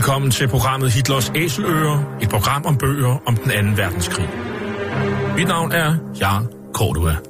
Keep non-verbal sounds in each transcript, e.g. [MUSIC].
Velkommen til programmet Hitlers Æseløer, et program om bøger om den anden verdenskrig. Mit navn er Jan Cordua.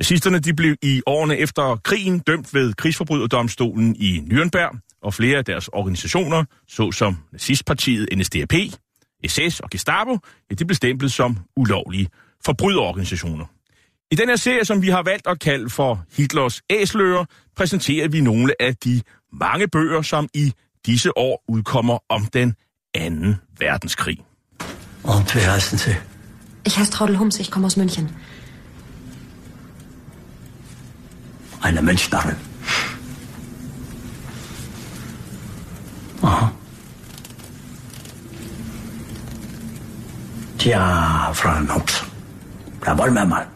Nazisterne de blev i årene efter krigen dømt ved krigsforbryderdomstolen i Nürnberg, og flere af deres organisationer, såsom nazistpartiet NSDAP, SS og Gestapo, ja, de blev stemplet som ulovlige forbryderorganisationer. I den her serie, som vi har valgt at kalde for Hitlers æsløer, præsenterer vi nogle af de mange bøger, som i disse år udkommer om den anden verdenskrig. Und wer heißen Sie? Ich heiße Traudel Hums, ich komme aus München. Eine Münchnerin. Aha. Tja, Frau Nobs, da wollen wir mal.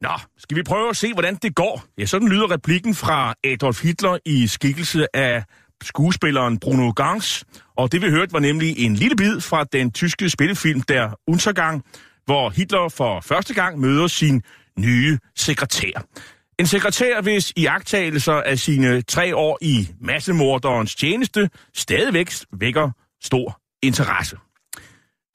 Nå, skal vi prøve at se, hvordan det går? Ja, sådan lyder replikken fra Adolf Hitler i skikkelse af skuespilleren Bruno Gans. Og det vi hørte var nemlig en lille bid fra den tyske spillefilm Der Untergang, hvor Hitler for første gang møder sin nye sekretær. En sekretær, hvis iagttagelser af sine tre år i massemorderens tjeneste stadigvæk vækker stor interesse.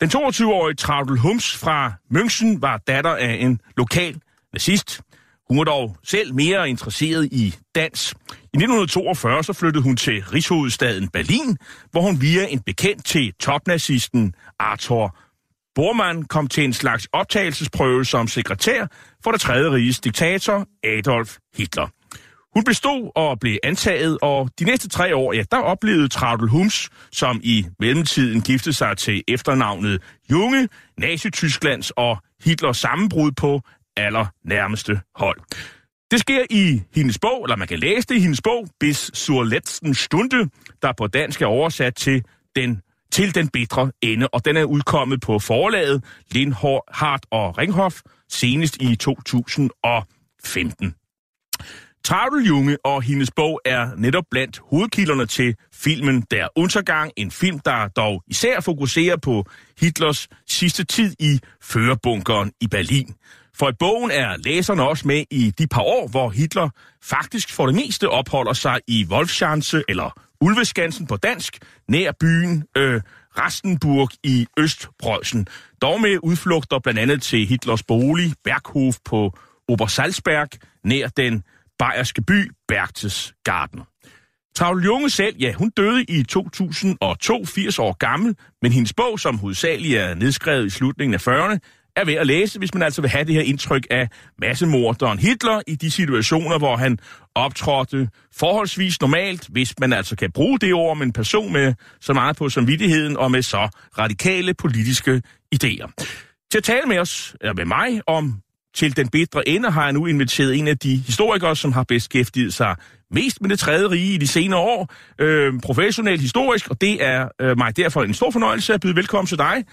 Den 22-årige Traudel Hums fra München var datter af en lokal nazist. Hun var dog selv mere interesseret i dans. I 1942 så flyttede hun til rigshovedstaden Berlin, hvor hun via en bekendt til topnazisten Arthur Bormann kom til en slags optagelsesprøve som sekretær for det tredje riges diktator Adolf Hitler. Hun bestod og blev antaget, og de næste tre år, ja, der oplevede Traudel Hums, som i mellemtiden giftede sig til efternavnet Junge, Nazi-Tysklands og Hitlers sammenbrud på allernærmeste hold. Det sker i hendes bog, eller man kan læse det i hendes bog, Bis zur letzten Stunde, der på dansk er oversat til den til den bedre ende, og den er udkommet på forlaget Lindhardt og Ringhof senest i 2015. Traudel Junge og hendes bog er netop blandt hovedkilderne til filmen Der Untergang, en film, der dog især fokuserer på Hitlers sidste tid i førerbunkeren i Berlin. For i bogen er læserne også med i de par år, hvor Hitler faktisk for det meste opholder sig i Wolfschanze, eller Ulveskansen på dansk, nær byen øh, Rastenburg i Østpreussen. Dog med udflugter blandt andet til Hitlers bolig, Berghof på Obersalzberg, nær den bayerske by Berchtesgaden. Travl Junge selv, ja, hun døde i 2002, 80 år gammel, men hendes bog, som hovedsageligt er nedskrevet i slutningen af 40'erne, er værd at læse, hvis man altså vil have det her indtryk af massemorderen Hitler i de situationer, hvor han optrådte forholdsvis normalt, hvis man altså kan bruge det ord om en person med så meget på samvittigheden og med så radikale politiske idéer. Til at tale med os, eller med mig, om til den bedre ende har jeg nu inviteret en af de historikere, som har beskæftiget sig mest med det tredje rige i de senere år, øh, professionelt historisk, og det er øh, mig derfor en stor fornøjelse at byde velkommen til dig.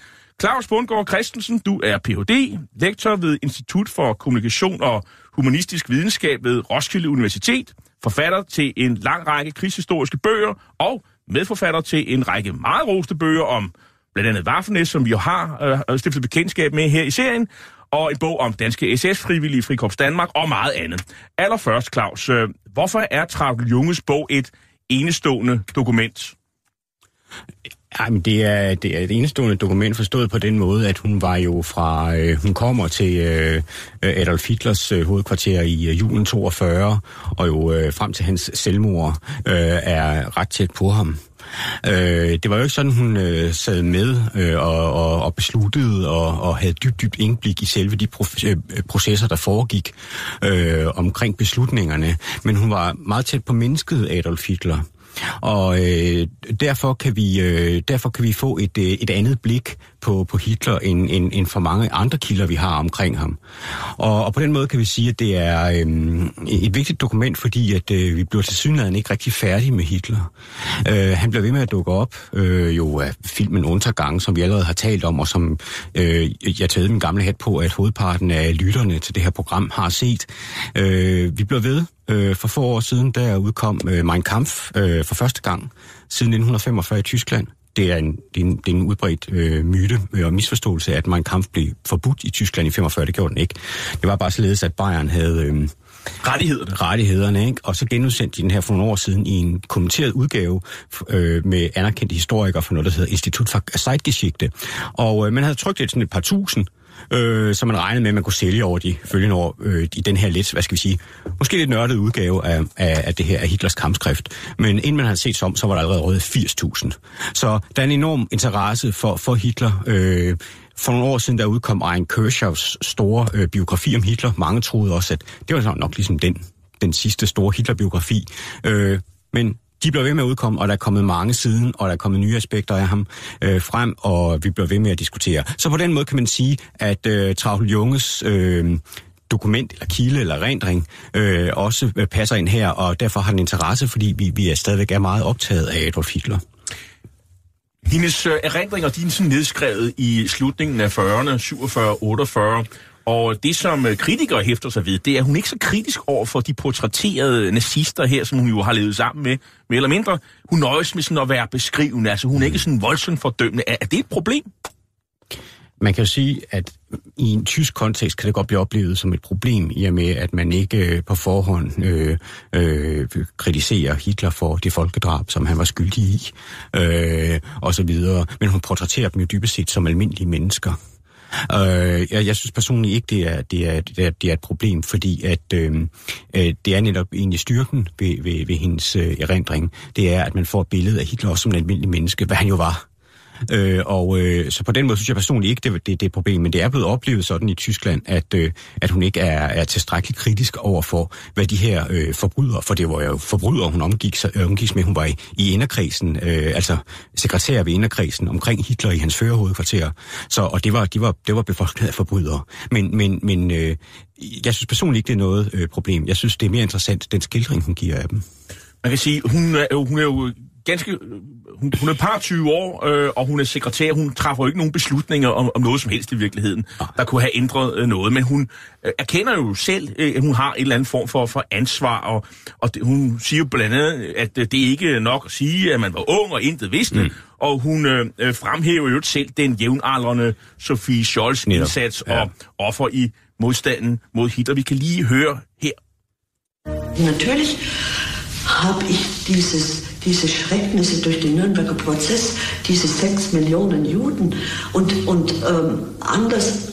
Claus Bundgaard Christensen, du er Ph.D., lektor ved Institut for Kommunikation og Humanistisk Videnskab ved Roskilde Universitet, forfatter til en lang række krigshistoriske bøger og medforfatter til en række meget roste bøger om blandt andet Waffen som vi jo har øh, øh, stiftet bekendtskab med her i serien, og en bog om danske SS-frivillige Frikorps Danmark og meget andet. Allerførst, Claus, øh, hvorfor er Travel Junges bog et enestående dokument? Ja, men det er, det er et enestående dokument forstået på den måde, at hun var jo fra, øh, hun kommer til øh, Adolf Hitlers øh, hovedkvarter i øh, julen 42, og jo øh, frem til hans selvmord øh, er ret tæt på ham. Øh, det var jo ikke sådan, hun øh, sad med øh, og, og, og besluttede og, og havde dybt, dybt indblik i selve de øh, processer, der foregik øh, omkring beslutningerne. Men hun var meget tæt på mennesket, Adolf Hitler. Og øh, derfor, kan vi, øh, derfor kan vi få et, øh, et andet blik på, på Hitler end, end, end for mange andre kilder, vi har omkring ham. Og, og på den måde kan vi sige, at det er øh, et vigtigt dokument, fordi at øh, vi bliver til synligheden ikke rigtig færdige med Hitler. Øh, han bliver ved med at dukke op, øh, jo af filmen Untergang, som vi allerede har talt om, og som øh, jeg taget min gamle hat på, at hovedparten af lytterne til det her program har set. Øh, vi bliver ved Øh, for få år siden, der udkom øh, Mein Kampf øh, for første gang siden 1945 i Tyskland. Det er en, det er en, det er en udbredt øh, myte og misforståelse, at Mein Kampf blev forbudt i Tyskland i 45. Det gjorde den ikke. Det var bare således, at Bayern havde... Øh, Rettighederne. Rettighederne, ikke? Og så genudsendte de den her for nogle år siden i en kommenteret udgave øh, med anerkendte historikere fra noget, der hedder Institut for Zeitgeschichte. Og øh, man havde trykt det sådan et par tusind, øh, som man regnede med, at man kunne sælge over de følgende år øh, i den her lidt, hvad skal vi sige, måske lidt nørdede udgave af, af, af det her af Hitlers kampskrift. Men inden man havde set som, så var der allerede røget 80.000. Så der er en enorm interesse for, for Hitler. Øh, for nogle år siden, der udkom Ein Kershaws store øh, biografi om Hitler. Mange troede også, at det var nok ligesom den, den sidste store Hitler-biografi. Øh, men de bliver ved med at udkomme, og der er kommet mange siden, og der er kommet nye aspekter af ham øh, frem, og vi bliver ved med at diskutere. Så på den måde kan man sige, at øh, Travl Junges øh, dokument, eller kilde, eller rendring, øh, også øh, passer ind her, og derfor har den interesse, fordi vi, vi er stadigvæk er meget optaget af Adolf Hitler. Hendes øh, erindringer, de er sådan nedskrevet i slutningen af 40'erne, 47, 48, og det, som øh, kritikere hæfter sig ved, det er, at hun ikke så kritisk over for de portrætterede nazister her, som hun jo har levet sammen med, mere eller mindre. Hun nøjes med sådan at være beskrivende, altså hun er ikke sådan voldsomt fordømmende. Er, er det et problem? Man kan jo sige, at i en tysk kontekst kan det godt blive oplevet som et problem, i og med, at man ikke øh, på forhånd øh, øh, kritiserer Hitler for det folkedrab, som han var skyldig i, øh, og så videre. Men hun portrætterer dem jo dybest set som almindelige mennesker. Øh, jeg, jeg synes personligt ikke, det er, det er, det er, det er et problem, fordi at øh, øh, det er netop egentlig styrken ved, ved, ved hendes øh, erindring. Det er, at man får et billede af Hitler som en almindelig menneske, hvad han jo var. Øh, og øh, så på den måde synes jeg personligt ikke, det, det, det er et problem, men det er blevet oplevet sådan i Tyskland, at, øh, at hun ikke er, er tilstrækkeligt kritisk over for, hvad de her øh, forbrydere, for det var jo forbrydere, hun omgik, øh, omgik med, hun var i, i inderkredsen, øh, altså sekretær ved inderkredsen omkring Hitler i hans førerhovedkvarter, så, og det var, de var, det var befolkningen af forbrydere. Men, men, men øh, jeg synes personligt ikke, det er noget øh, problem. Jeg synes, det er mere interessant, den skildring, hun giver af dem. Man kan sige, hun er hun er jo ganske... Hun, hun er par 20 år, øh, og hun er sekretær. Hun træffer jo ikke nogen beslutninger om, om noget som helst i virkeligheden, der kunne have ændret øh, noget. Men hun øh, erkender jo selv, øh, at hun har en eller anden form for, for ansvar, og, og det, hun siger jo blandt andet, at øh, det ikke er nok at sige, at man var ung og intet vidste. Mm. Og hun øh, øh fremhæver jo selv den jævnaldrende Sofie Scholz indsats ja. og offer i modstanden mod Hitler. Vi kan lige høre her. Natürlich habe ich dieses diese Schrecknisse durch den Nürnberger Prozess, diese sechs Millionen Juden und, und ähm, anders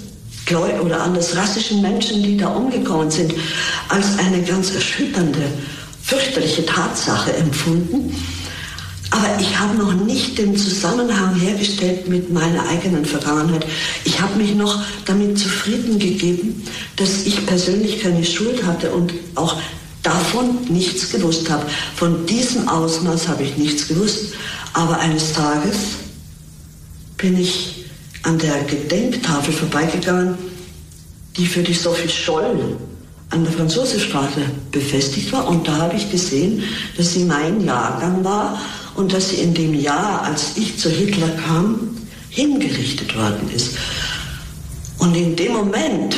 oder anders rassischen Menschen, die da umgekommen sind, als eine ganz erschütternde, fürchterliche Tatsache empfunden. Aber ich habe noch nicht den Zusammenhang hergestellt mit meiner eigenen Vergangenheit. Ich habe mich noch damit zufrieden gegeben, dass ich persönlich keine Schuld hatte und auch davon nichts gewusst habe. Von diesem Ausmaß habe ich nichts gewusst. Aber eines Tages bin ich an der Gedenktafel vorbeigegangen, die für die Sophie Scholl an der Französischstraße befestigt war. Und da habe ich gesehen, dass sie mein Jahrgang war und dass sie in dem Jahr, als ich zu Hitler kam, hingerichtet worden ist. Und in dem Moment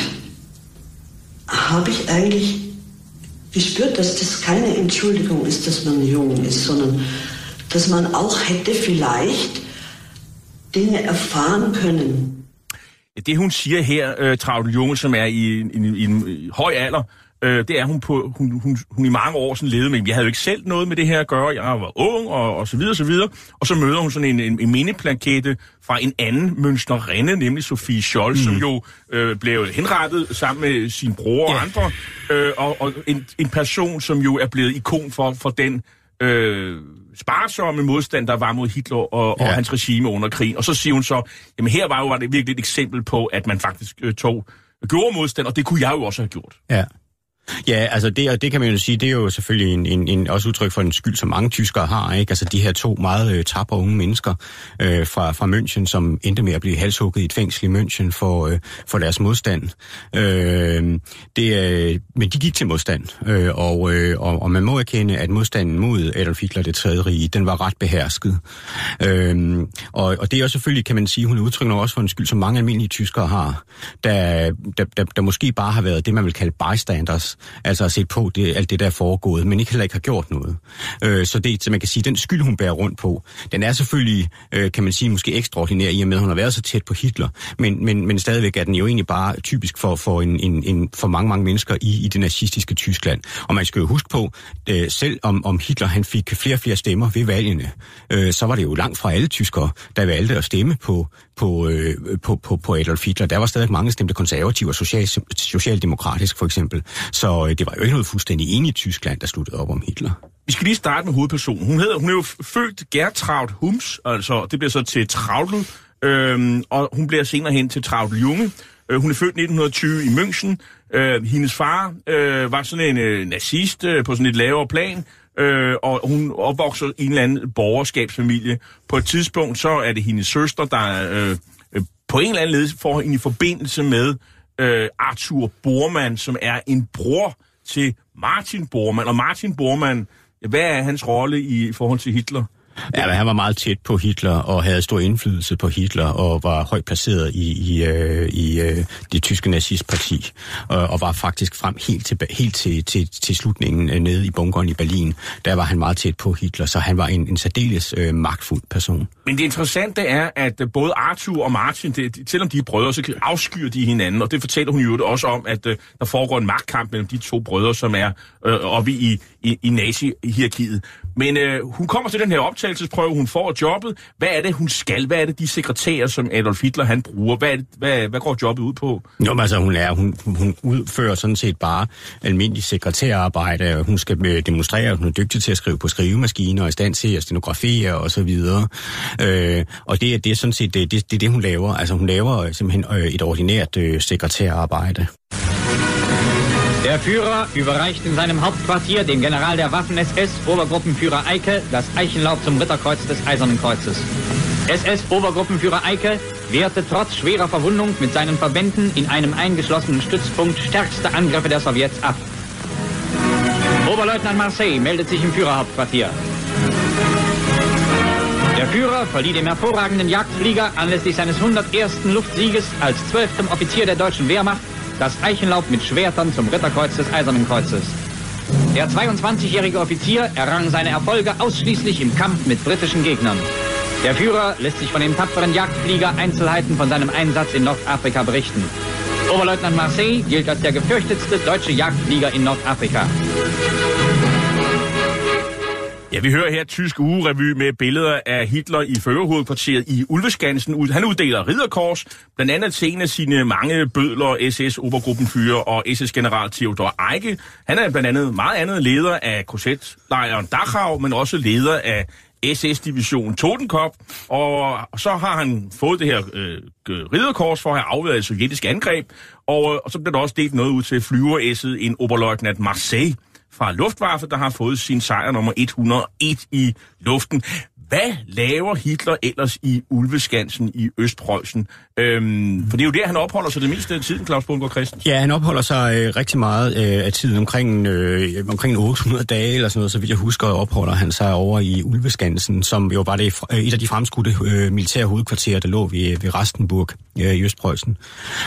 habe ich eigentlich gespürt, dass das keine Entschuldigung ist, dass man jung ist, sondern dass man auch hätte vielleicht Dinge erfahren können. Det hun siger her, uh, Travl Junge, som er i, i, i en høj alder, Øh, det er hun, på, hun, hun, hun i mange år sådan levede med. Jeg havde jo ikke selv noget med det her at gøre. Jeg var ung og, og så videre, og så videre. Og så møder hun sådan en, en, en mindeplakette fra en anden mønsterrende, nemlig Sofie Scholl, mm. som jo øh, blev henrettet sammen med sin bror ja. og andre. Øh, og og en, en person, som jo er blevet ikon for, for den... Øh, sparsomme modstand, der var mod Hitler og, ja. og hans regime under krigen. Og så siger hun så, jamen her var jo var det virkelig et eksempel på, at man faktisk øh, tog gjorde modstand, og det kunne jeg jo også have gjort. Ja. Ja, altså det, og det kan man jo sige, det er jo selvfølgelig en, en, en, også udtryk for en skyld, som mange tyskere har, ikke? Altså de her to meget øh, tapre unge mennesker øh, fra, fra München, som endte med at blive halshugget i et fængsel i München for, øh, for deres modstand. Øh, det, øh, men de gik til modstand, øh, og, øh, og, og man må erkende, at modstanden mod Adolf Hitler det tredje rige, den var ret behersket. Øh, og, og det er også selvfølgelig, kan man sige, hun udtrykker også for en skyld, som mange almindelige tyskere har, der, der, der, der måske bare har været det, man vil kalde bystanders, altså at se på det, alt det, der er foregået, men ikke heller ikke har gjort noget. Øh, så det, så man kan sige, den skyld, hun bærer rundt på, den er selvfølgelig, øh, kan man sige, måske ekstraordinær i og med, at hun har været så tæt på Hitler, men, men, men stadigvæk er den jo egentlig bare typisk for, for, en, en, en, for mange, mange mennesker i, i det nazistiske Tyskland. Og man skal jo huske på, øh, selv om, om Hitler han fik flere og flere stemmer ved valgene, øh, så var det jo langt fra alle tyskere, der valgte at stemme på, på, øh, på, på, på Adolf Hitler. Der var stadig mange stemte konservative og social, socialdemokratisk for eksempel. Så øh, det var jo ikke noget fuldstændig enige i Tyskland, der sluttede op om Hitler. Vi skal lige starte med hovedpersonen. Hun, hedder, hun er jo født Gertraud Hums, altså det bliver så til Traudl, øh, og hun bliver senere hen til Traudl Junge. Øh, hun er født 1920 i München. Øh, hendes far øh, var sådan en øh, nazist øh, på sådan et lavere plan, øh, og hun opvokser i en eller anden borgerskabsfamilie. På et tidspunkt, så er det hendes søster, der øh, øh, på en eller anden led får hende i forbindelse med øh, Arthur Bormann, som er en bror til Martin Bormann. Og Martin Bormann, hvad er hans rolle i forhold til Hitler? Ja, men han var meget tæt på Hitler og havde stor indflydelse på Hitler og var højt placeret i, i, øh, i øh, det tyske nazistparti og, og var faktisk frem helt, til, helt til, til, til slutningen øh, nede i bunkeren i Berlin. Der var han meget tæt på Hitler, så han var en, en særdeles øh, magtfuld person. Men det interessante er, at øh, både Arthur og Martin, det, selvom de er brødre, så afskyr de hinanden, og det fortæller hun jo også om, at øh, der foregår en magtkamp mellem de to brødre, som er øh, oppe i, i, i nazi-hierarkiet. Men øh, hun kommer til den her optagelsesprøve, hun får jobbet. Hvad er det, hun skal? Hvad er det, de sekretærer, som Adolf Hitler han bruger? Hvad, det, hvad, hvad går jobbet ud på? Jo, men altså, hun, er, hun, hun udfører sådan set bare almindelig sekretærarbejde. Hun skal øh, demonstrere, at hun er dygtig til at skrive på skrivemaskiner, og i stand til at stenografere og så videre. Øh, og det, er, det er sådan set det, det, det, det, hun laver. Altså, hun laver øh, simpelthen øh, et ordinært øh, sekretærarbejde. Der Führer überreicht in seinem Hauptquartier dem General der Waffen-SS, Obergruppenführer Eike, das Eichenlaub zum Ritterkreuz des Eisernen Kreuzes. SS-Obergruppenführer Eike wehrte trotz schwerer Verwundung mit seinen Verbänden in einem eingeschlossenen Stützpunkt stärkste Angriffe der Sowjets ab. Oberleutnant Marseille meldet sich im Führerhauptquartier. Der Führer verlieh dem hervorragenden Jagdflieger anlässlich seines 101. Luftsieges als 12. Offizier der deutschen Wehrmacht das Eichenlaub mit Schwertern zum Ritterkreuz des Eisernen Kreuzes. Der 22-jährige Offizier errang seine Erfolge ausschließlich im Kampf mit britischen Gegnern. Der Führer lässt sich von dem tapferen Jagdflieger Einzelheiten von seinem Einsatz in Nordafrika berichten. Oberleutnant Marseille gilt als der gefürchtetste deutsche Jagdflieger in Nordafrika. Ja, vi hører her tysk ugerevy med billeder af Hitler i førerhovedkvarteret i Ulveskansen. Han uddeler ridderkors, blandt andet til en af sine mange bødler, SS-obergruppenfyrer og SS-general Theodor Eike. Han er blandt andet meget andet leder af korsetlejren Dachau, men også leder af SS-division Totenkop, og så har han fået det her øh, øh ridderkors for at have afværet et sovjetisk angreb, og, øh, og så bliver der også delt noget ud til flyveresset en oberleutnant Marseille, fra Luftwaffe, der har fået sin sejr nummer 101 i luften. Hvad laver Hitler ellers i Ulveskansen i Østpreussen? Øhm, for det er jo der, han opholder sig det meste af tiden, Claus Bundgaard Christensen. Ja, han opholder sig øh, rigtig meget øh, af tiden, omkring, øh, omkring 800 dage eller sådan noget, så vidt jeg husker, opholder han sig over i Ulveskansen, som jo var det, øh, et af de fremskudte øh, militære hovedkvarterer, der lå ved, ved Rastenburg øh, i Østpreussen.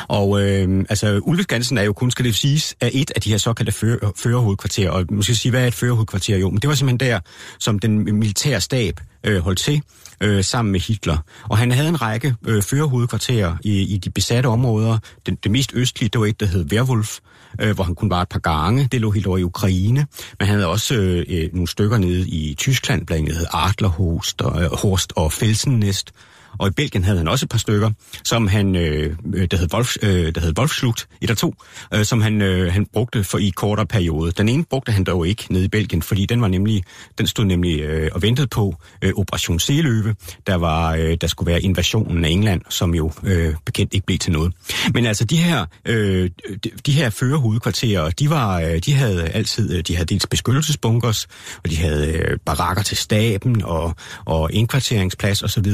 Og øh, altså, Ulveskansen er jo kun, skal det siges, er et af de her såkaldte fører, førerhovedkvarterer, og man skal sige, hvad er et førerhovedkvarter? Jo, men det var simpelthen der, som den militære stab øh, holdt til øh, sammen med Hitler. Og han havde en række øh, førerhovedkvarterer i, i de besatte områder. Den, det mest østlige, det var et, der hed Werwolf, øh, hvor han kun var et par gange. Det lå helt over i Ukraine. Men han havde også øh, øh nogle stykker nede i Tyskland, blandt andet Adlerhorst og, øh, Horst og Felsennest. Og i Belgien havde han også et par stykker, som han, øh, øh der hed, Wolf, øh, der hed Wolfslugt, et eller to, øh, som han, øh, han brugte for i kortere periode. Den ene brugte han dog ikke nede i Belgien, fordi den var nemlig, den stod nemlig øh, og ventede på øh, Operation Seeløve, der var, øh, der skulle være invasionen af England, som jo øh, bekendt ikke blev til noget. Men altså de her, øh, de, de her førerhovedkvarterer, de var, øh, de havde altid, øh, de havde dels beskyttelsesbunkers, og de havde øh, barakker til staben og, og indkvarteringsplads osv.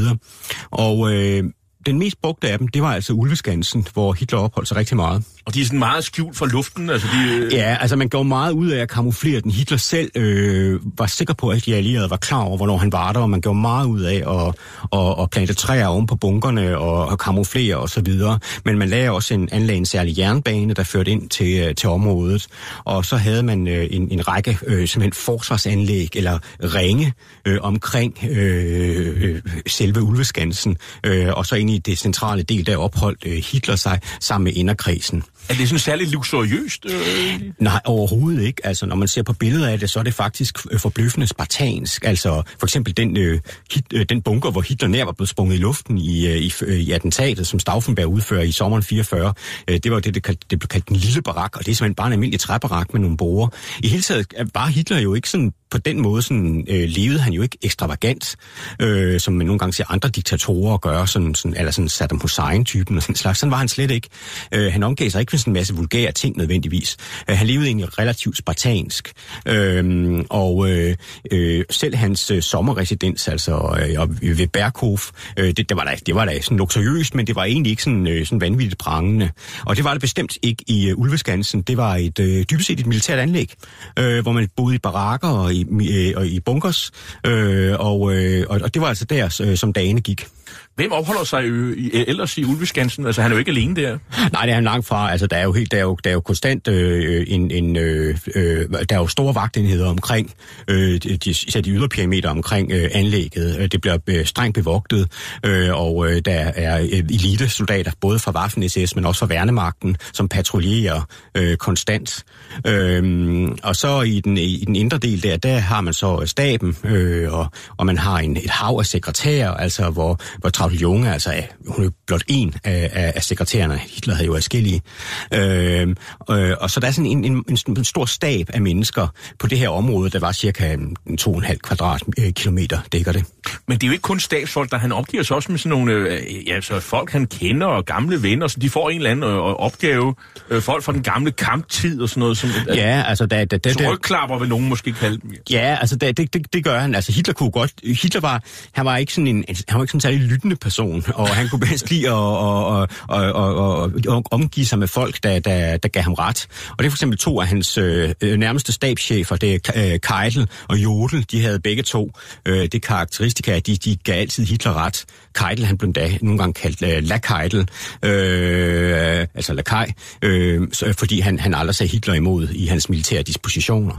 Og øh, den mest brugte af dem, det var altså Ulveskansen, hvor Hitler opholdt sig rigtig meget. Og de er sådan meget skjult for luften? Altså de, øh... Ja, altså man går meget ud af at kamuflere den. Hitler selv øh, var sikker på, at de allierede var klar over, hvornår han var der, og man går meget ud af at, at, at plante træer oven på bunkerne og og kamuflere og så videre. Men man lagde også en, anlagde en særlig jernbane, der førte ind til, øh, til området. Og så havde man øh, en, en række øh, simpelthen forsvarsanlæg eller ringe øh, omkring øh, øh, selve Ulveskansen. Øh, og så ind i det centrale del, der opholdt øh, Hitler sig sammen med inderkredsen. Er det sådan særligt luksuriøst? Øh? Nej, overhovedet ikke. Altså, når man ser på billeder af det, så er det faktisk øh, forbløffende spartansk. Altså, for eksempel den, øh, hit, øh, den bunker, hvor Hitler nær var blevet sprunget i luften i, øh, i, øh, i attentatet, som Stauffenberg udfører i sommeren 44. Øh, det var det, det, kaldte, det blev kaldt den lille barak, og det er simpelthen bare en almindelig træbarak med nogle borer. I hele taget var Hitler jo ikke sådan på den måde sådan, øh, levede han jo ikke ekstravagant, øh, som man nogle gange ser andre diktatorer gøre, sådan, sådan, eller sådan Saddam Hussein-typen og sådan slags. Sådan var han slet ikke. Øh, han omgav sig ikke med sådan en masse vulgære ting nødvendigvis. Øh, han levede egentlig relativt spartansk. Øh, og øh, øh, selv hans øh, sommerresidens, altså øh, ved Berghof, øh, det, det, var da, det var da sådan luksuriøst, men det var egentlig ikke sådan, øh, sådan vanvittigt prangende. Og det var det bestemt ikke i øh, Ulveskansen. Det var et øh, dybest set et militært anlæg, øh, hvor man boede i barakker og i, i, øh, i bunkers, øh, og, øh, og det var altså der, øh, som dagene gik. Hvem opholder sig øh, i, ellers i Ulveskansen? Altså, han er jo ikke alene der. Nej, det er han langt fra. Altså, der er jo helt, der er jo, der er jo konstant øh, øh en, en øh, øh, der er jo store vagtenheder omkring, øh, de, især de ydre perimeter omkring øh, anlægget. Øh, det bliver øh, strengt bevogtet, øh, og øh, der er øh, elitesoldater, både fra Waffen-SS, men også fra Værnemagten, som patruljerer øh, konstant. Øh, og så i den, i den indre del der, der har man så staben, øh, og, og man har en, et hav af sekretærer, altså hvor, hvor Traudl Junge, altså hun er blot en af, af, af sekretærerne. Hitler havde jo forskellige. Øh, øh, og så der er sådan en, en, en, stor stab af mennesker på det her område, der var cirka en, en 2,5 kvadratkilometer, dækker det. Men det er jo ikke kun stabsfolk, der han opgiver sig også med sådan nogle øh, ja, så folk, han kender og gamle venner, så de får en eller anden øh, opgave. Øh, folk fra den gamle kamptid og sådan noget. Som, øh, ja, altså... Da, da, da, så rygklapper vil nogen måske kalde dem. Ja, altså da, det, det, det gør han. Altså Hitler kunne godt... Hitler var, han var ikke sådan en, han var ikke sådan en særlig lyttende person, og han kunne bedst lide at og, og, og, og, og omgive sig med folk, der, der, der gav ham ret. Og det er for eksempel to af hans øh, øh nærmeste stabschefer, det er øh, Keitel og Jodel, de havde begge to øh, det karakteristika, at de, de gav altid Hitler ret. Keitel, han blev da nogle gange kaldt øh, La Keitel, øh, altså Lakaj, øh, fordi han, han aldrig sagde Hitler imod i hans militære dispositioner.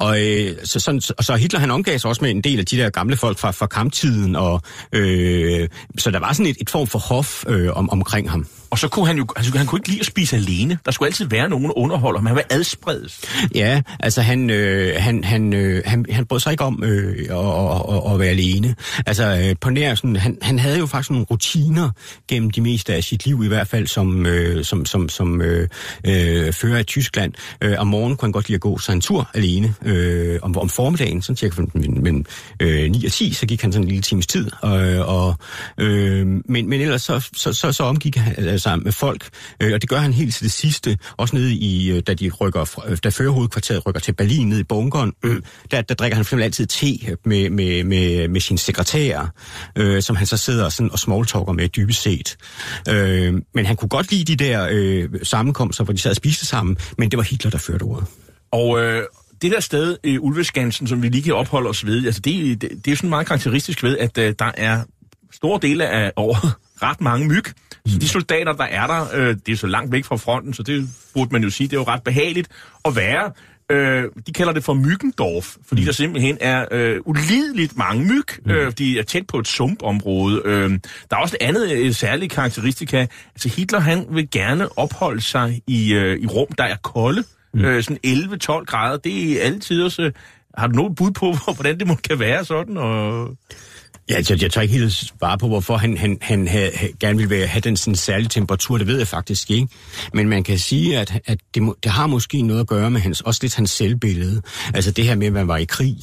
Og, øh, så, sådan, og så Hitler, han omgav sig også med en del af de der gamle folk fra, fra kamptiden, og øh, så der var sådan et, et form for hof øh, om, omkring ham. Og så kunne han jo altså, han kunne ikke lide at spise alene. Der skulle altid være nogen underholder, men han var adspredes. Ja, altså han, øh, han, han, øh, han, han brød sig ikke om øh, at, at, at være alene. Altså øh, på nær sådan, han, han havde jo faktisk nogle rutiner gennem de meste af sit liv, i hvert fald som, øh, som, som, som øh, øh, fører i Tyskland. Øh, om morgenen kunne han godt lide at gå sig en tur alene. Øh, om, om formiddagen, sådan cirka mellem øh, 9 og 10, så gik han sådan en lille times tid. Og, og, øh, men, men ellers så, så, så, så omgik han sammen med folk, øh, og det gør han helt til det sidste, også nede i, øh, da de rykker, fra, da førerhovedkvarteret rykker til Berlin, ned i bunkeren, øh, der, der drikker han for altid te med, med, med, med sin sekretær, øh, som han så sidder sådan og smalltalker med dybest set. Øh, men han kunne godt lide de der øh, sammenkomster, hvor de sad og spiste sammen, men det var Hitler, der førte ordet. Og øh, det der sted, øh, Ulveskansen, som vi lige kan opholde os ved, altså det, det, det er sådan meget karakteristisk ved, at øh, der er store dele af året ret mange myg. Så de soldater, der er der, øh, det er så langt væk fra fronten, så det burde man jo sige, det er jo ret behageligt at være. Øh, de kalder det for Myggendorf, fordi mm. der simpelthen er øh, ulideligt mange myg. Mm. Øh, de er tæt på et sumpområde. Øh, der er også et andet øh, særligt karakteristika. Altså Hitler, han vil gerne opholde sig i, øh, i rum, der er kolde. Mm. Øh, sådan 11-12 grader. Det er altid også... Har du noget bud på, [LAUGHS] hvordan det må kan være sådan? Og... Ja, altså, jeg tager ikke helt svare på, hvorfor han, han, han havde, gerne vil have den sådan særlige temperatur. Det ved jeg faktisk ikke. Men man kan sige, at, at det, må, det har måske noget at gøre med hans, også lidt hans selvbillede. Altså det her med, at man var i krig.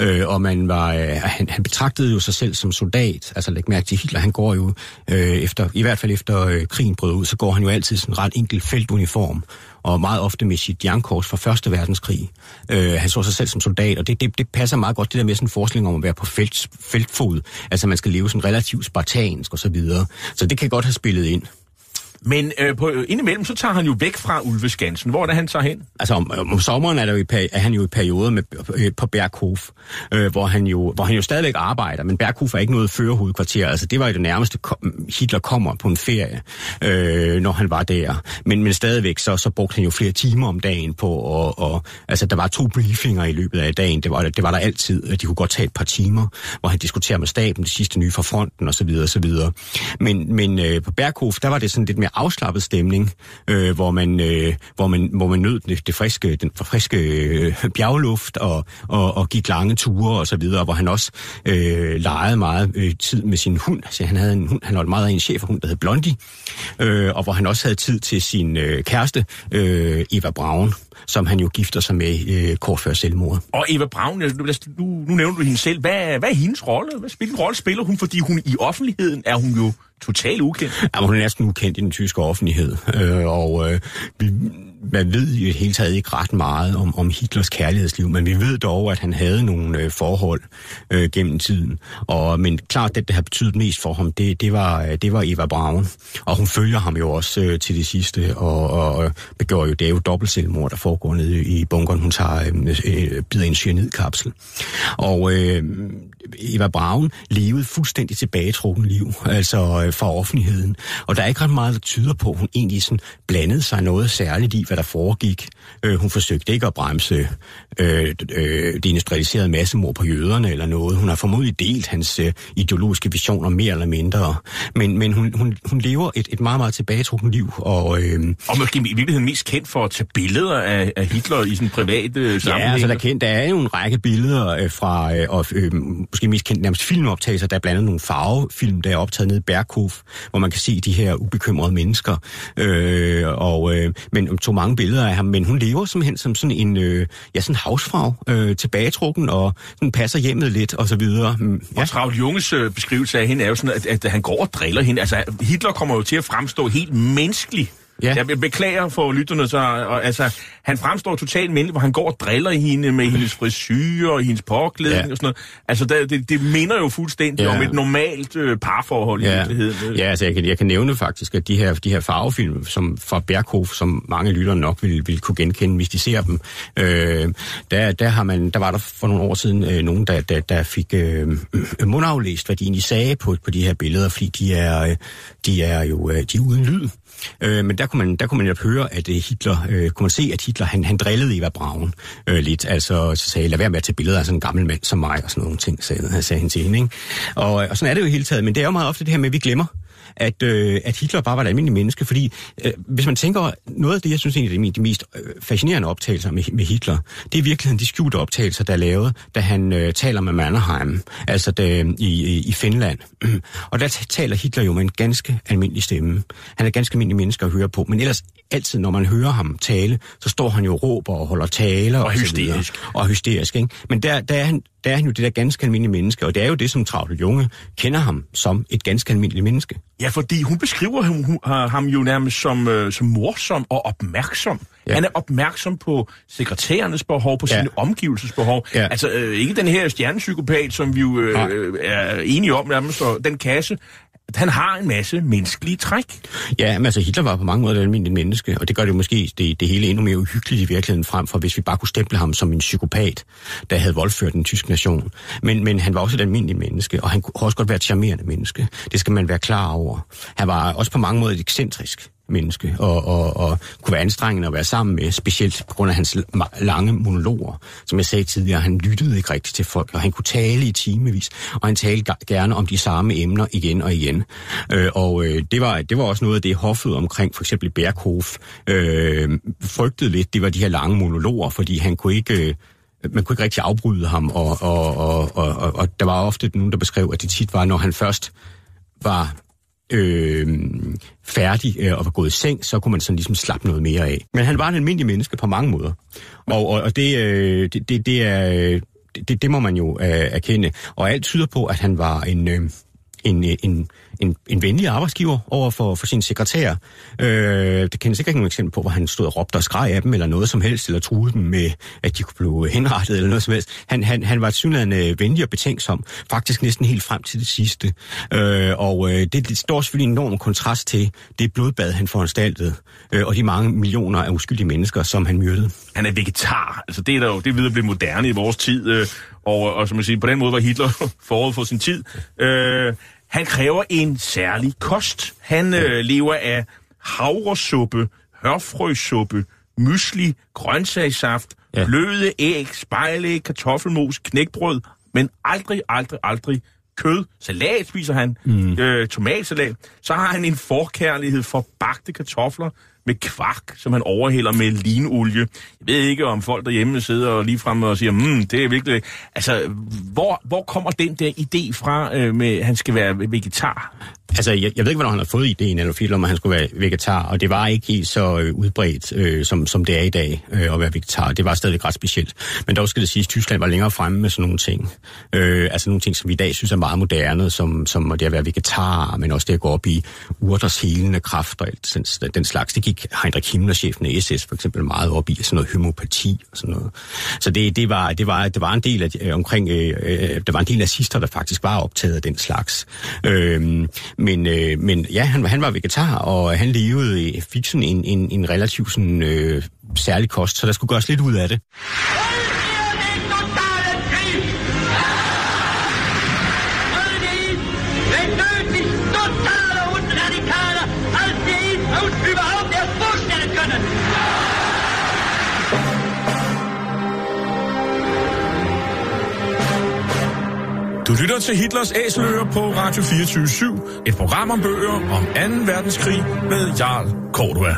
Øh, og man var, øh, han, han betragtede jo sig selv som soldat. Altså læg mærke til Hitler, han går jo øh, efter, i hvert fald efter øh, krigen brød ud, så går han jo altid sådan en ret enkelt feltuniform og meget ofte med sit jernkors fra Første Verdenskrig. Øh, han så sig selv som soldat, og det, det, det passer meget godt, det der med sådan en forestilling om at være på felt, feltfod. Altså man skal leve sådan relativt spartansk og så videre. Så det kan godt have spillet ind. Men øh, på, øh, indimellem, så tager han jo væk fra Ulveskansen. Hvor er det, han tager hen? Altså om, om sommeren er, der jo i, er han jo i perioder med, øh, på Berghof, øh, hvor, han jo, hvor han jo stadigvæk arbejder, men Berghof er ikke noget førerhovedkvarter. Altså det var jo det nærmeste, Hitler kommer på en ferie, øh, når han var der. Men, men stadigvæk, så, så brugte han jo flere timer om dagen på, og, og altså der var to briefinger i løbet af dagen. Det var, det var der altid. De kunne godt tage et par timer, hvor han diskuterer med staben det sidste nye fra fronten osv. osv. Men, men øh, på Berghof, der var det sådan lidt mere afslappet stemning, øh, hvor, man, øh, hvor, man, hvor man nød det, det friske, den friske øh, bjergluft og, og, og gik lange ture og så videre, hvor han også øh, legede meget øh, tid med sin hund. Altså, han havde en hund, han holdt meget af en cheferhund, der hed Blondie, øh, og hvor han også havde tid til sin øh, kæreste, øh, Eva Braun som han jo gifter sig med øh, kort før selvmordet. Og Eva Braun, nu, nu, nævner du hende selv. Hvad, hvad er hendes rolle? Hvad hvilken rolle spiller hun? Fordi hun i offentligheden er hun jo totalt ukendt. Ja, hun er næsten ukendt i den tyske offentlighed. Øh, og øh, vi, man ved i det hele taget ikke ret meget om, om Hitlers kærlighedsliv, men vi ved dog, at han havde nogle øh, forhold øh, gennem tiden. Og, men klart, det, der har betydet mest for ham, det, det, var, øh, det var Eva Braun. Og hun følger ham jo også øh, til det sidste, og, og begår jo, det er jo dobbelt selvmord, der foregår nede i bunkeren. Hun tager, øh, øh, øh bider en cyanidkapsel. Og øh, Eva Braun levede fuldstændig tilbagetrukken liv, altså øh, for offentligheden. Og der er ikke ret meget, der tyder på, at hun egentlig sådan blandede sig noget særligt i, hvad der foregik. Øh, hun forsøgte ikke at bremse øh, øh, det industrialiserede massemord på jøderne eller noget. Hun har formodentlig delt hans øh, ideologiske visioner mere eller mindre. Men, men hun, hun, hun lever et, et meget, meget tilbagetrukken liv. Og, øh, og måske i virkeligheden mest kendt for at tage billeder af, af Hitler i sådan private øh, sammenhæng. Ja, altså der, kendt, der er jo en række billeder øh, fra, øh, og øh, måske mest kendt nærmest filmoptagelser. Der er blandt andet nogle farvefilm, der er optaget nede i Berghof, hvor man kan se de her ubekymrede mennesker. Øh, og, øh, men tog mange billeder af ham, men hun lever simpelthen som sådan en øh, ja, sådan havsfrag, øh, tilbagetrukken og sådan passer hjemmet lidt og så videre. Mm, ja. Og Travl Junges øh, beskrivelse af hende er jo sådan, at, at han går og driller hende. Altså, Hitler kommer jo til at fremstå helt menneskelig Ja. Jeg beklager for lytterne, så og, altså, han fremstår totalt mindelig, hvor han går og driller hende med hendes frisyr og hendes påklædning ja. og sådan noget. Altså, det, det, det minder jo fuldstændig ja. om et normalt øh, parforhold ja. i virkeligheden. Ja, altså, jeg kan, jeg kan nævne faktisk, at de her, de her farvefilm som fra Berghof, som mange lyttere nok vil, vil kunne genkende, hvis de ser dem, øh, der, der, har man, der var der for nogle år siden øh, nogen, der, der, der fik øh, mundaflæst, hvad de egentlig sagde på, på de her billeder, fordi de er, øh, de er jo øh, de er uden lyd. Øh, men der kunne man, der kunne man jo høre, at øh, Hitler, øh, kunne man se, at Hitler, han, han drillede Eva Braun øh, lidt. Altså, så sagde, lad være med at tage billeder af sådan en gammel mand som mig, og sådan nogle ting, sagde, sagde han til hende. Ikke? Og, og sådan er det jo hele taget, men det er jo meget ofte det her med, at vi glemmer, at, øh, at Hitler bare var et almindeligt menneske, fordi øh, hvis man tænker, noget af det, jeg synes egentlig er de mest øh, fascinerende optagelser med, med Hitler, det er i virkeligheden de skjulte optagelser, der er lavet, da han øh, taler med Mannerheim, altså det, i, i Finland. [CLEARS THROAT] Og der taler Hitler jo med en ganske almindelig stemme. Han er ganske almindelig menneske at høre på, men ellers altid, når man hører ham tale, så står han jo og råber og holder taler. Og, og hysterisk. Og hysterisk, ikke? Men der, der, er han, der er han jo det der ganske almindelige menneske, og det er jo det, som Travle Junge kender ham som et ganske almindeligt menneske. Ja, fordi hun beskriver ham, hun, ham jo nærmest som, øh, som morsom og opmærksom. Ja. Han er opmærksom på sekretærernes behov, på ja. sine omgivelsesbehov. Ja. Altså øh, ikke den her stjernepsykopat, som vi jo øh, er enige om nærmest, og den kasse han har en masse menneskelige træk. Ja, men altså Hitler var på mange måder et almindeligt menneske, og det gør det måske det, det hele endnu mere uhyggeligt i virkeligheden frem for, hvis vi bare kunne stemple ham som en psykopat, der havde voldført den tyske nation. Men, men han var også et almindeligt menneske, og han kunne også godt være et charmerende menneske. Det skal man være klar over. Han var også på mange måder et ekscentrisk menneske, og, og, og kunne være anstrengende at være sammen med, specielt på grund af hans lange monologer. Som jeg sagde tidligere, han lyttede ikke rigtigt til folk, og han kunne tale i timevis, og han talte gerne om de samme emner igen og igen. Øh, og øh, det, var, det var også noget af det, hoffet omkring for eksempel Berghof øh, frygtede lidt, det var de her lange monologer, fordi han kunne ikke... Øh, man kunne ikke rigtig afbryde ham, og, og, og, og, og, og der var ofte nogen, der beskrev, at det tit var, når han først var øh, færdig øh, og var gået i seng, så kunne man sådan ligesom slappe noget mere af. Men han var en almindelig menneske på mange måder. Og, og, og det, øh, det, det, det er... Det, det må man jo øh, erkende. Og alt tyder på, at han var en, øh, en, øh, en, en, en venlig arbejdsgiver over for, for sin sekretær. Øh, det kendes ikke nogen eksempel på, hvor han stod og råbte og skreg af dem, eller noget som helst, eller truede dem med, at de kunne blive henrettet, eller noget som helst. Han, han, han var synligheden venlig og betænksom, faktisk næsten helt frem til det sidste. Øh, og øh, det, det står selvfølgelig en enorm kontrast til det blodbad, han foranstaltede, øh, og de mange millioner af uskyldige mennesker, som han myrdede. Han er vegetar. Altså, det er der jo, det er videre blevet blive moderne i vores tid, øh, og, og som man siger, på den måde var Hitler [LAUGHS] forud for sin tid. Øh, han kræver en særlig kost. Han øh, lever af havresuppe, hørfrøsuppe, mysli, grøntsagssaft, ja. bløde æg, spejlæg, kartoffelmos, knækbrød, men aldrig, aldrig, aldrig kød. Salat spiser han, mm. øh, tomatsalat. Så har han en forkærlighed for bagte kartofler, med kvark, som han overhælder med linolie. Jeg ved ikke, om folk derhjemme sidder og lige fremme og siger, hmm, det er virkelig... Altså, hvor, hvor kommer den der idé fra, øh, med, at han skal være vegetar? Altså, jeg, jeg ved ikke, hvordan han har fået ideen, eller film, om at han skulle være vegetar, og det var ikke helt så øh, udbredt, øh, som, som det er i dag, øh, at være vegetar. Det var stadig ret specielt. Men dog skal det siges, at Tyskland var længere fremme med sådan nogle ting. Øh, altså nogle ting, som vi i dag synes er meget moderne, som, som det at være vegetar, men også det at gå op i urters helende kraft og alt, den, den slags. Det gik Heinrich Himmler, chefen af SS, for eksempel meget op i, sådan noget homopati og sådan noget. Så det, det, var, det, var, det var en del af, øh, omkring, øh, øh, der var en del nazister, der faktisk var optaget af den slags. Øh, men, øh, men ja, han, han var vegetar, og han levede, øh, fik sådan en, en, en relativt sådan, øh, særlig kost, så der skulle gøres lidt ud af det. Du lytter til Hitlers Æseløer på Radio 24-7, et program om bøger om 2. verdenskrig med Jarl Cordua.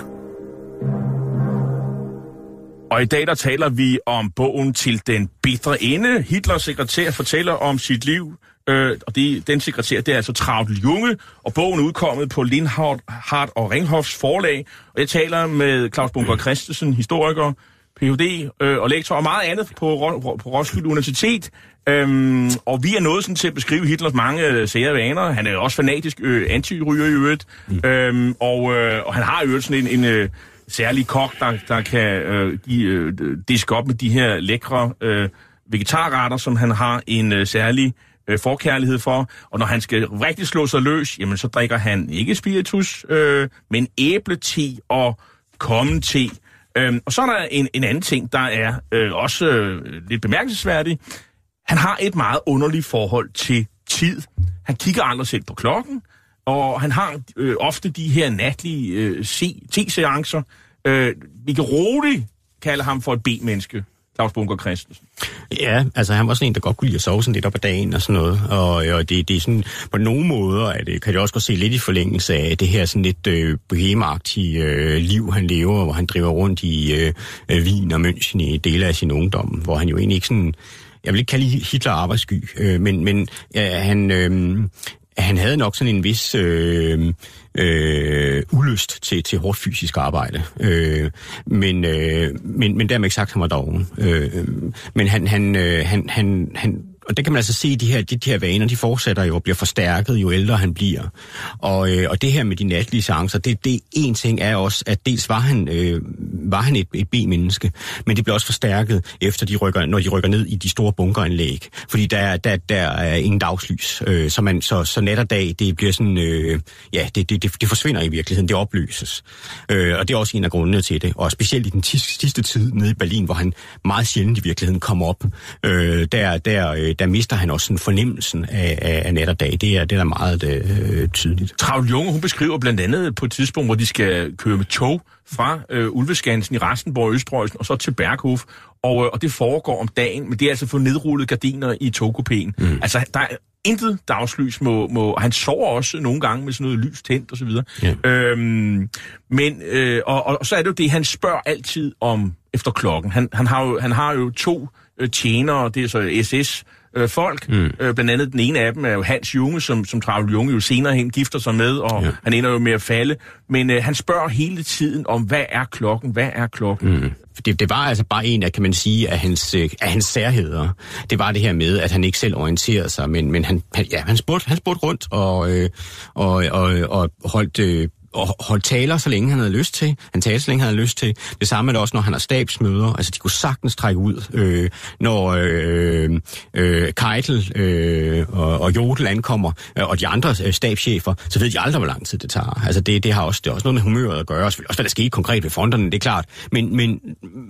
Og i dag der taler vi om bogen til den bitre ende. Hitlers sekretær fortæller om sit liv, øh, og det, den sekretær det er altså Travl Junge, og bogen er udkommet på Lindhardt og Ringhoffs forlag. Og jeg taler med Claus Bunker Christensen, historiker, Ph.D. Øh, og lektor og meget andet på, på Roskilde Universitet. Øhm, og vi er nået sådan til at beskrive Hitlers mange øh, sære vaner. Han er også fanatisk øh, anti-ryger i øvrigt. Mm. Øhm, og, øh, og han har jo sådan en, en øh, særlig kok, der, der kan øh, give, øh, diske op med de her lækre øh, vegetarretter, som han har en øh, særlig øh, forkærlighed for. Og når han skal rigtig slå sig løs, jamen så drikker han ikke spiritus, øh, men æblete og kommende Øhm, og så er der en, en anden ting, der er øh, også øh, lidt bemærkelsesværdig. Han har et meget underligt forhold til tid. Han kigger aldrig selv på klokken, og han har øh, ofte de her natlige øh, T-seancer. Øh, vi kan roligt kalde ham for et B-menneske. Claus Bunker Christensen. Ja, altså han var sådan en, der godt kunne lide at sove sådan lidt op ad dagen og sådan noget. Og, og det, det er sådan, på nogle måder at kan det også godt se lidt i forlængelse af det her sådan lidt øh, bohemagtige øh, liv, han lever, hvor han driver rundt i øh, øh, Wien og München i dele af sin ungdom, hvor han jo egentlig ikke sådan jeg vil ikke kalde Hitler arbejdssky, øh, men, men ja, han, øh, han havde nok sådan en vis øh, øh, ulyst til, til hårdt fysisk arbejde. Øh, men, øh, men, men dermed ikke sagt, at han var doven. Øh, øh men han, han, øh, han, han, han og det kan man altså se, de her, de, de her vaner, de fortsætter jo og bliver forstærket, jo ældre han bliver. Og, øh, og det her med de natlige seancer, det, det en ting er også, at dels var han, øh, var han et, et B-menneske, men det bliver også forstærket, efter de rykker, når de rykker ned i de store bunkeranlæg. Fordi der, der, der er ingen dagslys. Øh, så, man, så, så nat og dag, det bliver sådan, øh, ja, det, det, det, det forsvinder i virkeligheden, det opløses. Øh, og det er også en af grundene til det. Og specielt i den sidste tid nede i Berlin, hvor han meget sjældent i virkeligheden kom op, øh, der, der, øh, der mister han også sådan fornemmelsen af, af, af nat og dag. Det er, det er meget øh, tydeligt. Travl Junge, hun beskriver blandt andet på et tidspunkt, hvor de skal køre med tog fra øh, Ulveskansen i Rastenborg Østrøjsen og så til Berghof. Og, øh, og det foregår om dagen, men det er altså for nedrullet gardiner i togkupéen. Mm. Altså, der er intet dagslys må, må... Og han sover også nogle gange med sådan noget lys tændt og så videre. Ja. Øhm, men, øh, og, og så er det jo det, han spørger altid om efter klokken. Han, han, har, jo, han har jo to øh, tjenere, det er så SS, øh, folk. Mm. Øh, blandt andet den ene af dem er jo Hans Junge, som, som Travel Junge jo senere hen gifter sig med, og ja. han ender jo med at falde. Men øh, han spørger hele tiden om, hvad er klokken? Hvad er klokken? Mm. Det, det var altså bare en af, kan man sige, af hans, øh, af hans særheder. Det var det her med, at han ikke selv orienterede sig, men, men han, han, ja, han, spurgte, han spurgte rundt og, øh, og, og, og holdt øh, og holdt taler, så længe han havde lyst til. Han talte, så længe han havde lyst til. Det samme er det også, når han har stabsmøder. Altså, de kunne sagtens trække ud. Øh, når øh, øh, Keitel øh, og, og Jodel ankommer, øh, og de andre øh, stabschefer, så ved de aldrig, hvor lang tid det tager. Altså, det, det, har også, det har også noget med humøret at gøre. Også, også hvad der skete konkret ved fronterne, det er klart. Men, men,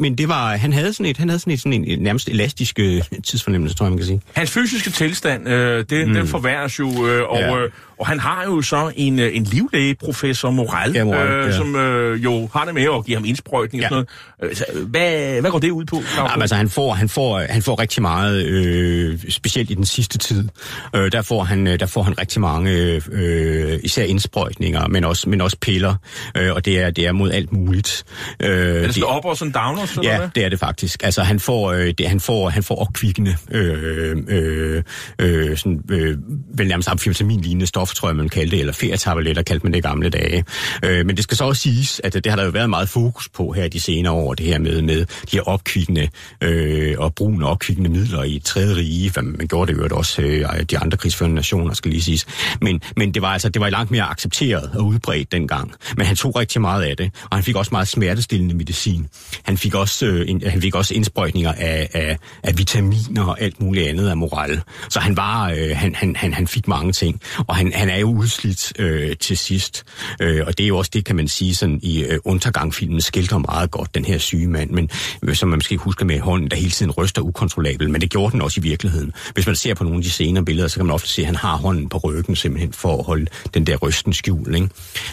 men det var, han havde sådan et, han havde sådan et, sådan en nærmest elastisk øh, tidsfornemmelse, tror jeg, man kan sige. Hans fysiske tilstand, øh, det, mm. den forværres jo, øh, og, ja. øh, og han har jo så en, øh, en livlægeprofessor, Moral, Ja, Moral, øh, ja. som øh, jo har det med at give ham indsprøjtning Ja. og sådan noget. Øh, så, hvad, hvad går det ud på? Jamen, altså, han får, han får, han får rigtig meget, øh, specielt i den sidste tid. Øh, der, får han, øh, der får han rigtig mange, øh, især indsprøjtninger, men også, men også piller. Øh, og det er, det er mod alt muligt. Øh, er det sådan op og sådan downers, eller Ja, hvad? det er det faktisk. Altså, han får, øh, det, han får, han får opkvikkende, øh, øh, øh, sådan, øh, vel nærmest amfetamin-lignende stof, tror jeg, man kaldte det, eller ferietabletter, kaldte man det i gamle dage. Øh, men det skal så også siges, at det har der jo været meget fokus på her de senere år, det her med, med de her opkvikkende øh, og brugen af opkvikkende midler i tredje rige, hvad man gjorde det jo også øh, de andre krigsførende nationer, skal lige siges. Men, men det var altså det var langt mere accepteret og udbredt dengang. Men han tog rigtig meget af det, og han fik også meget smertestillende medicin. Han fik også, øh, en, han fik også indsprøjtninger af, af, af vitaminer og alt muligt andet af moral. Så han var, øh, han, han, han, han fik mange ting, og han, han er jo udslidt øh, til sidst. Øh, og det er jo også det, kan man sige, sådan i øh, Untergang-filmen skildrer meget godt den her syge mand, men øh, som man måske husker med hånden, der hele tiden ryster ukontrollabelt, men det gjorde den også i virkeligheden. Hvis man ser på nogle af de senere billeder, så kan man ofte se, at han har hånden på ryggen simpelthen for at holde den der rysten skjul. Ikke?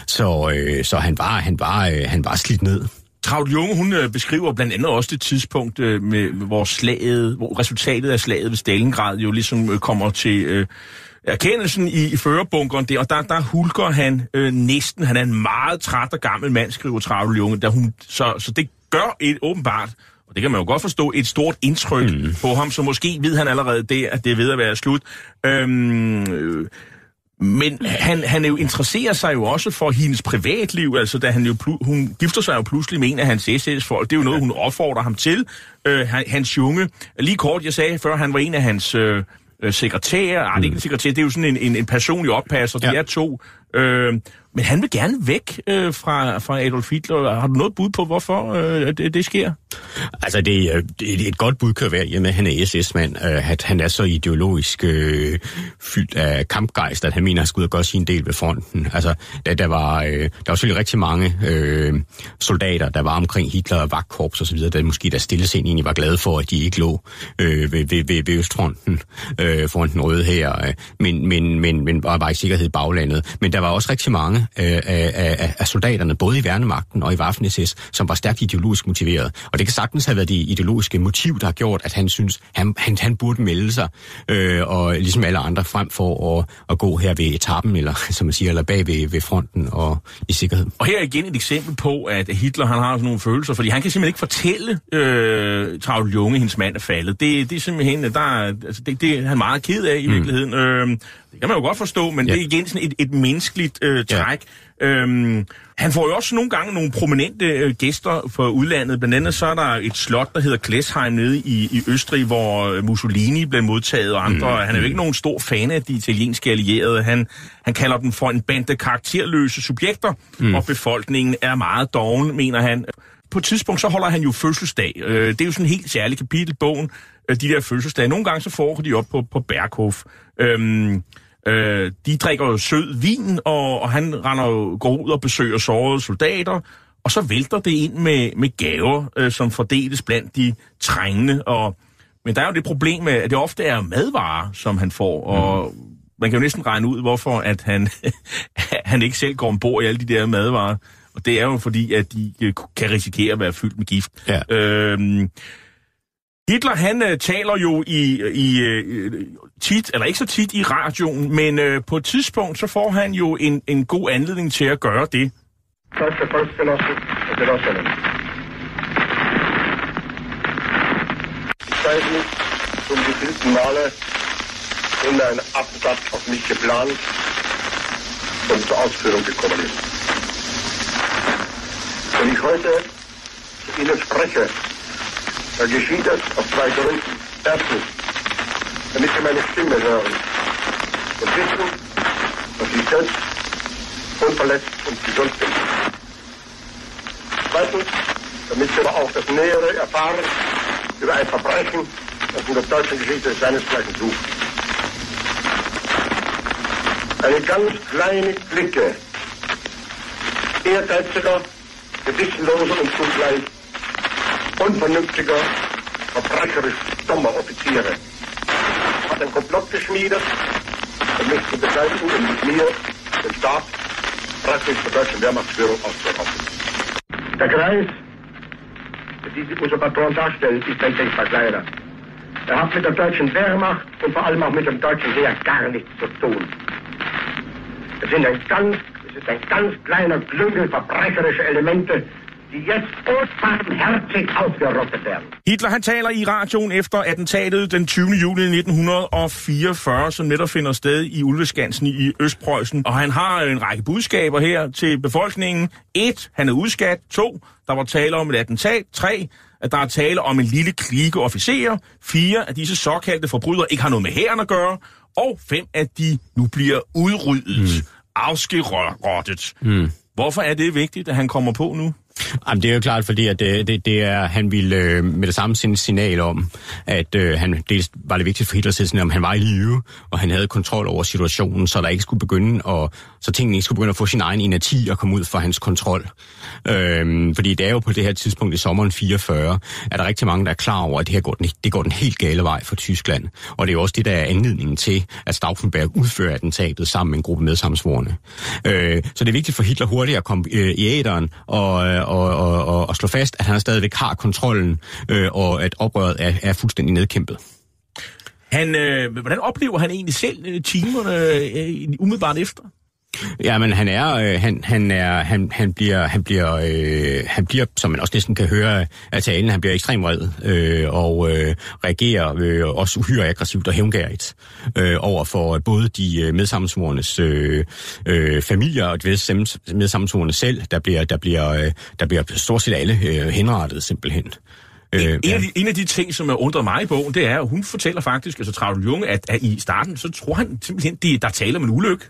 Så, øh, så han var, han var, øh, han var slidt ned. Traut Junge, hun øh, beskriver blandt andet også det tidspunkt, øh, med, med hvor slaget, hvor resultatet af slaget ved Stalingrad jo ligesom øh, kommer til øh, erkendelsen i, i førerbunkeren der, og der, der hulker han øh, næsten, han er en meget træt og gammel mand, skriver Traut Junge, der hun, så, så det gør et åbenbart, og det kan man jo godt forstå, et stort indtryk mm. på ham, så måske ved han allerede det, at det er ved at være slut. Øhm, øh, men han, han er jo interesserer sig jo også for hendes privatliv, altså da han jo hun gifter sig jo pludselig med en af hans SS-folk. Det er jo noget, hun opfordrer ham til. Øh, han, hans junge, lige kort, jeg sagde før, han var en af hans øh, øh, det er ikke en sekretær, det er jo sådan en, en, en personlig oppasser. De Ja. er to. Øh, men han vil gerne væk øh, fra, fra Adolf Hitler. Har du noget bud på, hvorfor øh, det, det sker? Altså, det, øh, er- det er et godt bud kan være, i at han er SS-mand, øh, at han er så ideologisk øh, fyldt af kampgejst, at han mener, at han skal ud og gøre sin del ved fronten. Altså, der, der, var, øh, der var selvfølgelig rigtig mange øh, soldater, der var omkring Hitler og vagtkorps osv., der måske der stillesind egentlig var glade for, at de ikke lå øh, ved, ved, ved, ved Østfronten øh, foran den røde her, øh, men, men, men, men var, var i sikkerhed i baglandet. Men der var også rigtig mange øh, af, af, af soldaterne, både i værnemagten og i Waffen-SS, som var stærkt ideologisk motiveret. Og det kan sagtens have været det ideologiske motiv, der har gjort, at han synes, han, han, han burde melde sig, øh, og ligesom alle andre, frem for at, at gå her ved etappen, eller [LAUGHS] som man siger, eller bag ved, ved fronten og i sikkerhed. Og her er igen et eksempel på, at Hitler han har sådan nogle følelser, fordi han kan simpelthen ikke fortælle øh, Travl Junge, hendes mand er faldet. Det, det er simpelthen, der, altså, det, det er han meget ked af i mm. virkeligheden. Øh, det kan man jo godt forstå, men ja. Det er igen sådan et, et menneskeligt øh, træk. Ja. Øhm, han får jo også nogle gange nogle prominente øh, gæster fra udlandet. Blandt andet så er der et slot, der hedder Klesheim nede i, i Østrig, hvor øh, Mussolini blev modtaget og andre. Mm. Han er jo ikke nogen stor fan af de italienske allierede. Han, han kalder dem for en bande karakterløse subjekter, mm. og befolkningen er meget doven, mener han. På et tidspunkt så holder han jo fødselsdag. Øh, det er jo sådan en helt særlig kapitel i bogen, øh, de der fødselsdage. Nogle gange så foregår de op på, på Berghof. Øhm, Øh, de drikker jo sød vin, og, og han render jo, går ud og besøger sårede soldater, og så vælter det ind med, med gaver, øh, som fordeles blandt de trængende, og Men der er jo det problem med, at det ofte er madvarer, som han får, og mm. man kan jo næsten regne ud, hvorfor at han, [LAUGHS] han ikke selv går ombord i alle de der madvarer. Og det er jo fordi, at de øh, kan risikere at være fyldt med gift. Ja. Øhm, Hitler, han øh, taler jo i, øh, i øh, tit, eller ikke så tit i radioen, men øh, på et tidspunkt, så får han jo en, en god anledning til at gøre det. Første Volksgenossen og Genossinnen. Zeichen zum gefühlten Male in ein Absatz auf mich geplant und zur Ausführung gekommen ist. Wenn ich heute zu Ihnen spreche, dann geschieht das aus zwei Gründen. Erstens, damit Sie meine Stimme hören und wissen, dass ich selbst unverletzt und gesund bin. Zweitens, damit Sie aber auch das Nähere erfahren über ein Verbrechen, das in der deutschen Geschichte seinesgleichen sucht. Eine ganz kleine Clique ehrgeiziger, gewissenloser und zugleich unvernünftiger, verbrecherisch dummer Offiziere hat ein Komplott geschmiedet, um mich zu beseitigen und mit mir den Staat praktisch zur deutschen Wehrmachtsführung auszurauben. Der Kreis, der diese Usurpatoren darstellt, ist ein denkbar kleiner. Er hat mit der deutschen Wehrmacht und vor allem auch mit dem deutschen Heer gar nichts zu tun. Es sind ein ganz, es ist ein ganz kleiner Klüngel verbrecherischer Elemente, jetzt unbarmherzig ausgerottet werden. Hitler han taler i radioen efter attentatet den 20. juli 1944, som netop finder sted i Ulveskansen i Østpreussen. Og han har en række budskaber her til befolkningen. Et, han er udskat. To, der var tale om et attentat. Tre, at der er tale om en lille klike officerer. Fire, at disse såkaldte forbrydere ikke har noget med hæren at gøre. Og fem, at de nu bliver udryddet. Mm. Afskerottet. Mm. Hvorfor er det vigtigt, at han kommer på nu? Jamen, det er jo klart, fordi at det, det, det er, han ville øh, med det samme sende signal om, at øh, han, dels var det vigtigt for Hitler at om han var i live, og han havde kontrol over situationen, så der ikke skulle begynde at, så tingene ikke skulle begynde at få sin egen energi og komme ud fra hans kontrol. Øh, fordi det er jo på det her tidspunkt i sommeren 44, at der er rigtig mange, der er klar over, at det her går den, det går den helt gale vej for Tyskland. Og det er jo også det, der er anledningen til, at Stauffenberg udfører attentatet sammen med en gruppe medsamsvorene. Øh, så det er vigtigt for Hitler hurtigt at komme øh, i æderen og, øh, og, og, og, og slå fast, at han stadigvæk har kontrollen, øh, og at oprøret er, er fuldstændig nedkæmpet. Han, øh, hvordan oplever han egentlig selv øh, timerne øh, umiddelbart efter? Ja, men han er, øh, han, han er, han, han bliver, han bliver, øh, han bliver, som man også næsten kan høre af talen, han bliver ekstremt vred øh, og øh, reagerer øh, også uhyre aggressivt og hævngærigt øh, over for både de øh, medsammensvorenes øh, øh, familier og de medsammensvorene selv, der bliver, der bliver, øh, der bliver stort set alle øh, henrettet simpelthen. En, øh, en, af de, en af de ting, som er undret mig i bogen, det er, at hun fortæller faktisk, altså Travl Junge, at, at i starten, så tror han simpelthen, de, der taler om en ulykke.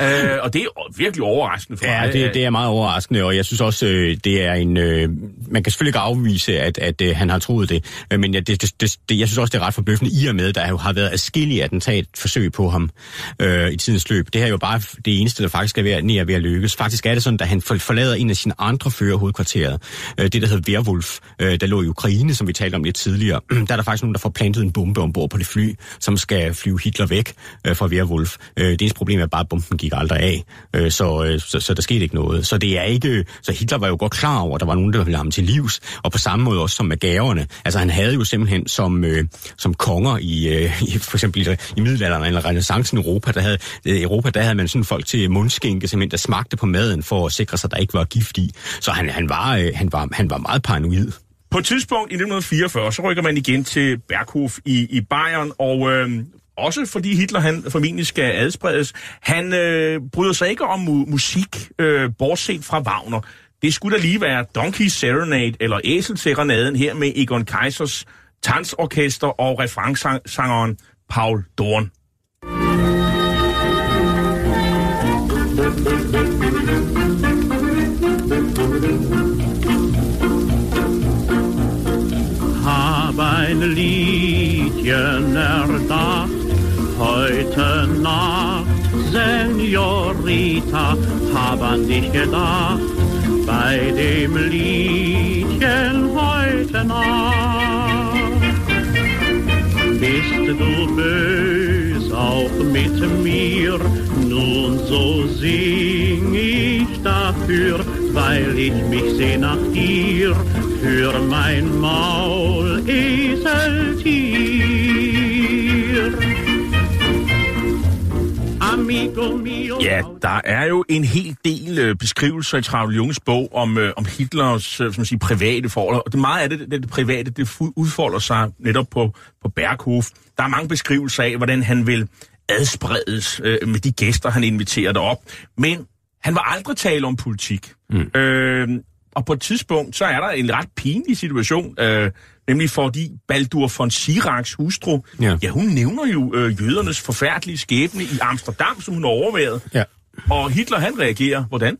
Øh, og det er virkelig overraskende for ja, mig. Ja, det, det er meget overraskende, og jeg synes også, øh, det er en... Øh, man kan selvfølgelig ikke afvise, at, at øh, han har troet det, øh, men jeg, det, det, det, jeg synes også, det er ret forbløffende i og med, der jo har været adskillige attentatforsøg på ham øh, i tidens løb. Det her er jo bare det eneste, der faktisk er ved, er ved at lykkes. Faktisk er det sådan, at han forlader en af sine andre fører hovedkvarteret, øh, det der hedder Werwolf, øh, der lå i Ukraine, som vi talte om lidt tidligere. [CLEARS THROAT] der er der faktisk nogen, der får plantet en bombe ombord på det fly, som skal flyve Hitler væk øh, fra Werwolf. Øh, det eneste problem er bare, at bomben gik aldrig af. Øh, så, øh, så, så der skete ikke noget. Så det er ikke... Så Hitler var jo godt klar over, at der var nogen, der ville ham til livs, og på samme måde også som med gaverne. Altså han havde jo simpelthen som, øh, som konger i, øh, i for eksempel i, i middelalderen eller renaissancen i Europa, der havde, øh, Europa, der havde man sådan folk til mundskænke, simpelthen, der smagte på maden for at sikre sig, at der ikke var gift i. Så han, han, var, øh, han, var, han var meget paranoid. På et tidspunkt i 1944, så rykker man igen til Berghof i, i Bayern, og øh, også fordi Hitler han formentlig skal adspredes. Han øh, bryder sig ikke om mu- musik, øh, bortset fra Wagner. Det skulle da lige være Donkey Serenade eller Æselserenaden her med Egon Kaisers tansorkester og referansangeren Paul Dorn. Senorita, hab an dich gedacht, bei dem Liedchen heute Nacht. du bös auch mit mir. Nun so sing ich dafür, weil ich mich seh nach dir, für mein Maul Eseltier. Ja, der er jo en hel del øh, beskrivelser i Travl Junges bog om, øh, om Hitlers øh, som siger, private forhold. Og det meget af det, det, det private, det udfolder sig netop på, på Berghof. Der er mange beskrivelser af, hvordan han vil adspredes øh, med de gæster, han inviterer derop. Men han var aldrig tale om politik. Mm. Øh, og på et tidspunkt, så er der en ret pinlig situation, øh, nemlig fordi Baldur von Siraks hustru, Ja. ja, hun nævner jo øh, jødernes forfærdelige skæbne i Amsterdam, som hun har overværet. Ja. Og Hitler, han reagerer, hvordan?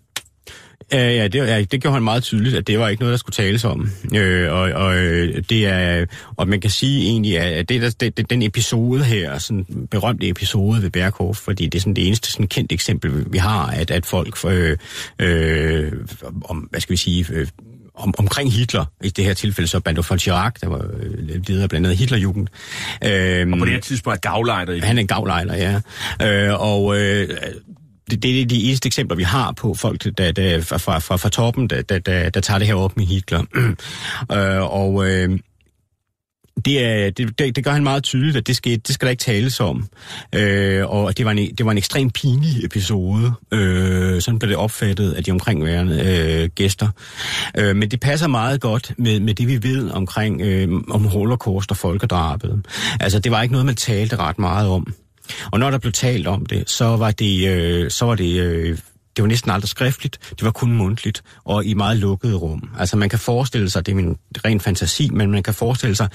Ja, ja, det, ja, det gjorde han meget tydeligt, at det var ikke noget, der skulle tales om. Øh, og, og, øh, det er, og man kan sige egentlig, at det, der, det, det, den episode her, sådan en berømte episode ved Berghof, fordi det er sådan det eneste sådan kendt eksempel, vi har, at, at folk øh, øh, om, hvad skal vi sige, øh, om, omkring Hitler, i det her tilfælde så Bando von Chirac, der var øh, leder blandt andet Hitlerjugend. Øh, Og på det her tidspunkt er gavlejder han er en gavlejler, ja. Øh, og øh, det, det er de eneste eksempler, vi har på folk der, der, fra, fra, fra, fra toppen, der, der, der, der tager det her op med Hitler. [CLEARS THROAT] øh, og øh, det, er, det, det, det gør han meget tydeligt, at det skal, det skal der ikke tales om. Øh, og det var, en, det var en ekstrem pinlig episode. Øh, sådan blev det opfattet af de omkringværende øh, gæster. Øh, men det passer meget godt med, med det, vi ved omkring øh, om holocaust og folkedrabet. Altså, det var ikke noget, man talte ret meget om. Og når der blev talt om det, så var det, øh, så var det øh, det var næsten aldrig skriftligt, det var kun mundtligt, og i meget lukkede rum. Altså man kan forestille sig, det er min ren fantasi, men man kan forestille sig,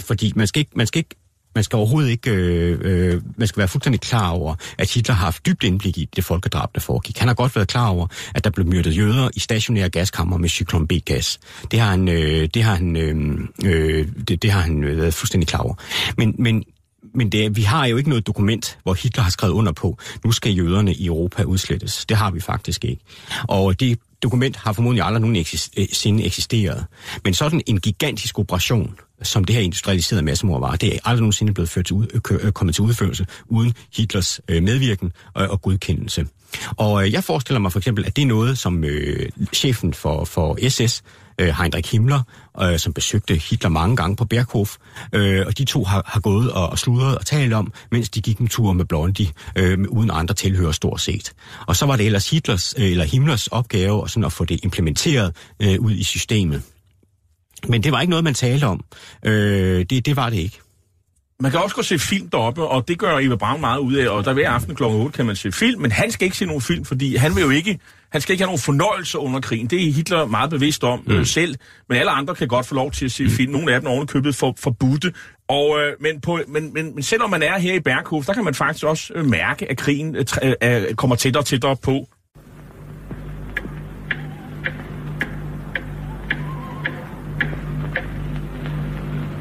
fordi man skal ikke, man skal ikke man skal overhovedet ikke, øh, øh, man skal være fuldstændig klar over, at Hitler har haft dybt indblik i det folkedrab, der foregik. Han har godt været klar over, at der blev myrdet jøder i stationære gaskammer med cyklon B-gas. Det har han, øh, det har han, øh, øh, det, det har han øh, været fuldstændig klar over. Men, men men det, vi har jo ikke noget dokument, hvor Hitler har skrevet under på, nu skal jøderne i Europa udslettes. Det har vi faktisk ikke. Og det dokument har formodentlig aldrig nogensinde øh, eksisteret. Men sådan en gigantisk operation, som det her industrialiserede massemord var, det er aldrig nogensinde blevet ført til ud, øh, øh, kommet til udførelse uden Hitlers medvirken og, og godkendelse. Og jeg forestiller mig for eksempel, at det er noget, som øh, chefen for, for SS, øh, Heinrich Himmler, øh, som besøgte Hitler mange gange på Berghof, øh, og de to har, har gået og, og sludret og talt om, mens de gik en tur med Blondie, øh, uden andre tilhører stort set. Og så var det ellers Hitlers, øh, eller Himmlers opgave sådan at få det implementeret øh, ud i systemet. Men det var ikke noget, man talte om. Øh, det, det var det ikke. Man kan også gå se film deroppe, og det gør Eva Braun meget ud af, og der hver aften kl. 8 kan man se film, men han skal ikke se nogen film, fordi han vil jo ikke, han skal ikke have nogen fornøjelse under krigen. Det er Hitler meget bevidst om mm. øh, selv, men alle andre kan godt få lov til at se film. Nogle af dem er ovenikøbet for, forbudte. Og, øh, men, på, men, men, men selvom man er her i Berghof, der kan man faktisk også øh, mærke, at krigen øh, øh, kommer tættere og tættere på.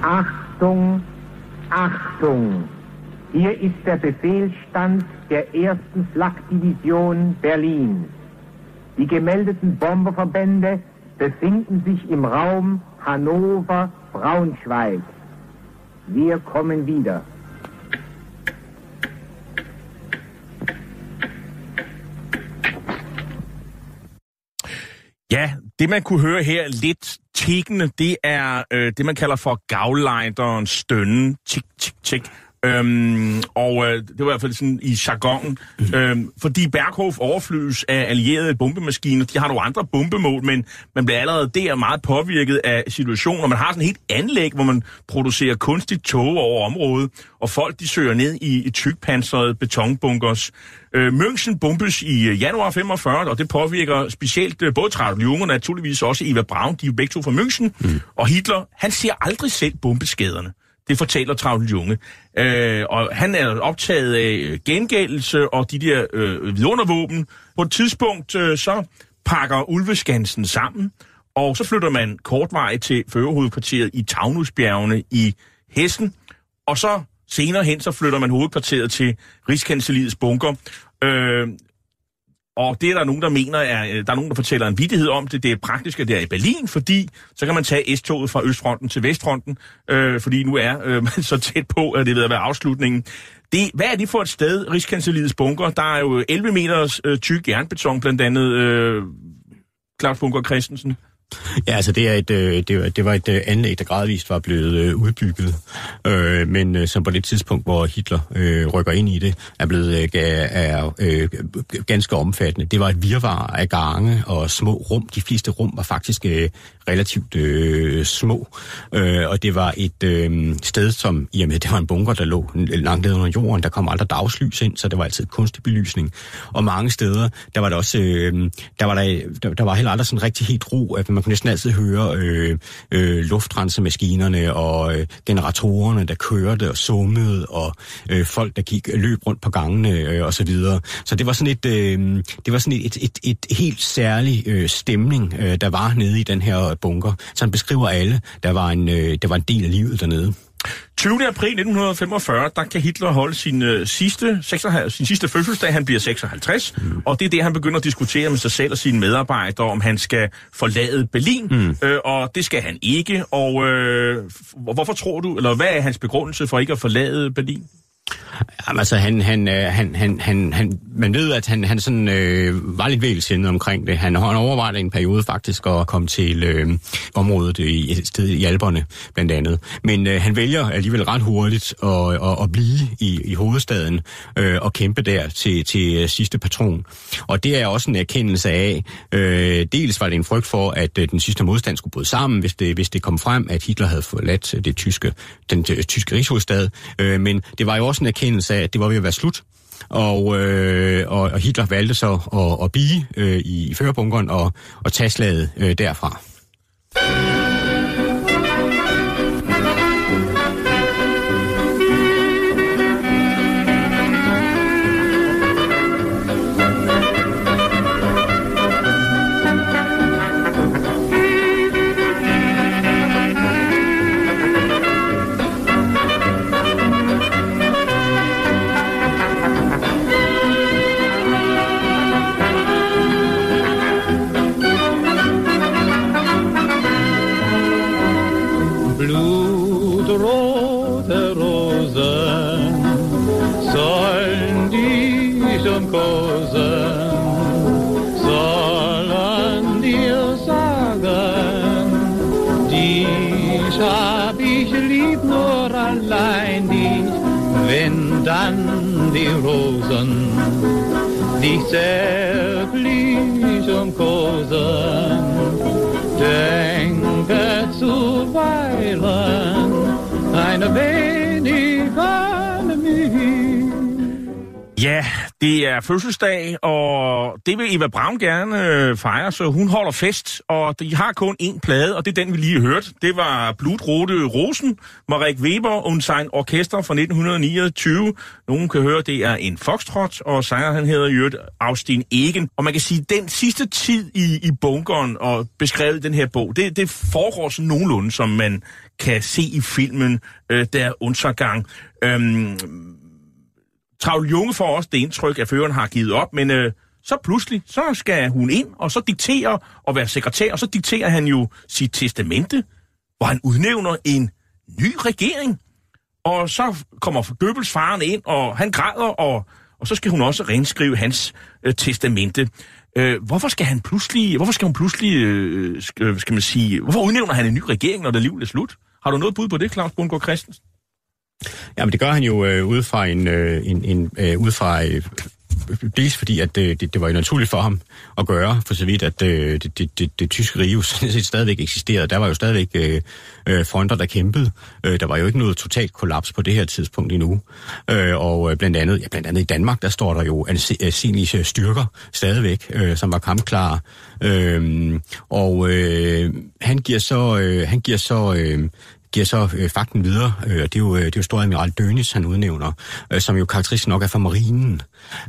Achtung, Achtung! Hier ist der Befehlsstand der ersten Flakdivision Berlins. Die gemeldeten Bomberverbände befinden sich im Raum Hannover-Braunschweig. Wir kommen wieder. Ja, det man kunne høre her lidt tikkende, det er øh, det, man kalder for gavlejderen stønne. Tik, tik, tik. Øhm, og øh, det var i hvert fald sådan i jargonen. Øhm, fordi Berghof overflyves af allierede bombemaskiner. De har nogle andre bombemål, men man bliver allerede der meget påvirket af situationen. Man har sådan et helt anlæg, hvor man producerer kunstigt tog over området, og folk de søger ned i, i tykpanserede betonbunkers. Øh, München bombes i øh, januar 45, og det påvirker specielt øh, både Junge og naturligvis også Eva Braun, de er jo begge to fra München. Mm. Og Hitler, han ser aldrig selv bombeskaderne. Det fortæller Travl Junge. Øh, og han er optaget af øh, gengældelse og de der øh, vidundervåben. På et tidspunkt øh, så pakker Ulveskansen sammen, og så flytter man kort vej til førerhovedkvarteret i Taunusbjergene i Hessen. Og så senere hen, så flytter man hovedkvarteret til Rigskanseliets bunker. Øh, og det er der nogen, der mener, er, øh, der er nogen, der fortæller en vidighed om det. Det er praktisk, at det er i Berlin, fordi så kan man tage S-toget fra Østfronten til Vestfronten, øh, fordi nu er øh, [LAUGHS] man så tæt på, at det er ved at være afslutningen. Det, hvad er det for et sted, Rigskanseliets bunker? Der er jo 11 meters øh, tyk jernbeton, blandt andet øh, Claus Bunker Christensen. Ja, altså det, er et, øh, det, var, det var et øh, anlæg, der gradvist var blevet øh, udbygget, øh, men øh, som på det tidspunkt, hvor Hitler øh, rykker ind i det, er blevet øh, er, øh, ganske omfattende. Det var et virvar af gange og små rum. De fleste rum var faktisk øh, relativt øh, små, øh, og det var et øh, sted, som i og med, det var en bunker, der lå langt ned under jorden, der kom aldrig dagslys ind, så det var altid kunstig belysning. Og mange steder, der var der også, øh, der var der, der, der var heller aldrig sådan rigtig helt ro, at man kunne næsten altid høre øh, øh, luftrensemaskinerne og øh, generatorerne, der kørte og summede, og øh, folk, der gik løb rundt på gangene øh, og så videre. Så det var sådan et, øh, det var sådan et, et, et, et helt særlig øh, stemning, øh, der var nede i den her bunker. Så han beskriver alle, der var en, øh, der var en del af livet dernede. 20. april 1945, der kan Hitler holde sin, øh, sidste, 56, sin sidste fødselsdag. Han bliver 56, mm. og det er det, han begynder at diskutere med sig selv og sine medarbejdere, om han skal forlade Berlin. Mm. Øh, og det skal han ikke. Og øh, hvorfor tror du, eller hvad er hans begrundelse for ikke at forlade Berlin? Jamen, altså, han, han, øh, han, han, han, han, man ved, at han, han sådan, øh, var lidt vælsindet omkring det. Han, han overvejede en periode faktisk at komme til øh, området i et sted i Alberne, blandt andet. Men øh, han vælger alligevel ret hurtigt at, at, at blive i, i hovedstaden øh, og kæmpe der til, til øh, sidste patron. Og det er også en erkendelse af, øh, dels var det en frygt for, at øh, den sidste modstand skulle bryde sammen, hvis det, hvis det kom frem, at Hitler havde forladt øh, det tyske, den det, tyske rigshovedstad. Øh, men det var jo også en erkendelse af, at det var ved at være slut. Og, øh, og Hitler valgte så at, at blive øh, i førerbunkeren og, og tage slaget øh, derfra. hab ich lieb nur allein dich, wenn dann die Rosen dich zärtlich umkosen. Denke zuweilen eine wenig an mich. Yeah. Det er fødselsdag, og det vil Eva Braun gerne øh, fejre, så hun holder fest, og de har kun én plade, og det er den, vi lige hørte. Det var Blutrote Rosen, Marek Weber og sein orkester fra 1929. Nogen kan høre, det er en foxtrot, og sanger han hedder Jørg Austin Egen. Og man kan sige, den sidste tid i, i bunkeren og beskrevet den her bog, det, det foregår sådan nogenlunde, som man kan se i filmen, øh, der Untergang. Øhm, Travl Junge får også det indtryk, at føreren har givet op, men øh, så pludselig, så skal hun ind, og så diktere og være sekretær, og så dikterer han jo sit testamente, hvor han udnævner en ny regering. Og så kommer Goebbels faren ind, og han græder, og, og så skal hun også renskrive hans øh, testamente. Øh, hvorfor skal han pludselig, hvorfor skal hun pludselig, øh, skal, øh, skal man sige, hvorfor udnævner han en ny regering, når det liv er slut? Har du noget bud på det, Claus Bundgaard Christensen? Jamen det gør han jo øh, ud fra en, øh, en, en øh, ud fra øh, dels fordi, at det, det, det var jo naturligt for ham at gøre, for så vidt, at øh, det, det, det, det tyske rige jo [LAUGHS] set stadigvæk eksisterede. Der var jo stadigvæk øh, øh, fronter, der kæmpede. Øh, der var jo ikke noget totalt kollaps på det her tidspunkt endnu. Øh, og øh, blandt andet, ja, blandt andet i Danmark, der står der jo ansenlige styrker stadigvæk, øh, som var kampklare. Øh, og øh, han giver så, øh, han giver så øh, giver så øh, fakten videre, øh, det er jo, øh, det er jo Storadmiral Dönitz, han udnævner, øh, som jo karakteristisk nok er fra marinen.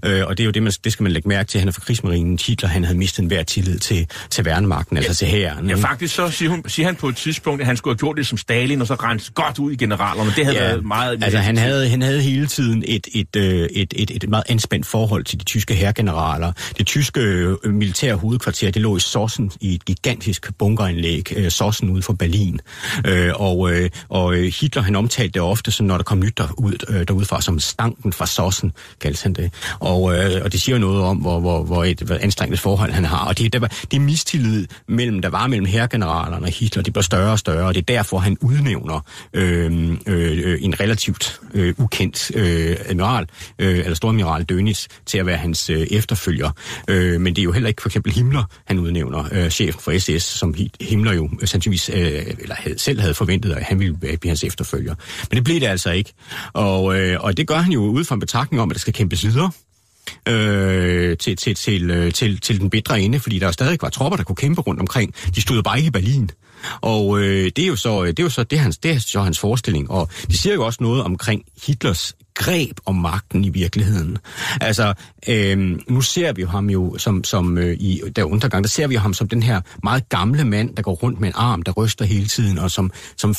Øh, og det er jo det, man, det skal man lægge mærke til. Han er fra krigsmarinen. Hitler, han havde mistet enhver tillid til, til værnemagten, altså til hæren. Ja, faktisk så siger, hun, siger han på et tidspunkt, at han skulle have gjort det som Stalin, og så rense godt ud i generalerne. Det havde ja, været meget... Altså, han havde, han havde hele tiden et, et, et, et, et, et meget anspændt forhold til de tyske herregeneraler. Det tyske øh, militære hovedkvarter, det lå i Sossen, i et gigantisk bunkeranlæg, øh, Sossen ude for Berlin. Øh, og, øh, og Hitler, han omtalte det ofte, som når der kom nyt derud, øh, derudfra, som stanken fra Sossen, kaldte han det. Og, øh, og det siger noget om, hvor, hvor, hvor et hvor anstrengt forhold han har. Og det, der var, det mistillid, mellem, der var mellem herregeneralerne og Hitler, det blev større og større, og det er derfor, han udnævner øh, øh, en relativt øh, ukendt øh, admiral, øh, eller storamiral Dönitz, til at være hans øh, efterfølger. Øh, men det er jo heller ikke for eksempel Himmler, han udnævner, øh, chefen for SS, som Himmler jo sandsynligvis øh, eller havde, selv havde forventet, at han ville blive hans efterfølger. Men det blev det altså ikke. Og, øh, og det gør han jo ud fra en betragtning om, at der skal kæmpes videre øh, til, til, til, øh, til, til den bedre ende, fordi der stadig var tropper, der kunne kæmpe rundt omkring. De stod bare ikke i Berlin. Og øh, det er jo så øh, det er jo så det er hans det er så hans forestilling og det siger jo også noget omkring Hitlers greb om magten i virkeligheden. Altså, øh, nu ser vi jo ham jo som, som øh, i der undergang, der ser vi jo ham som den her meget gamle mand, der går rundt med en arm, der ryster hele tiden, og som, som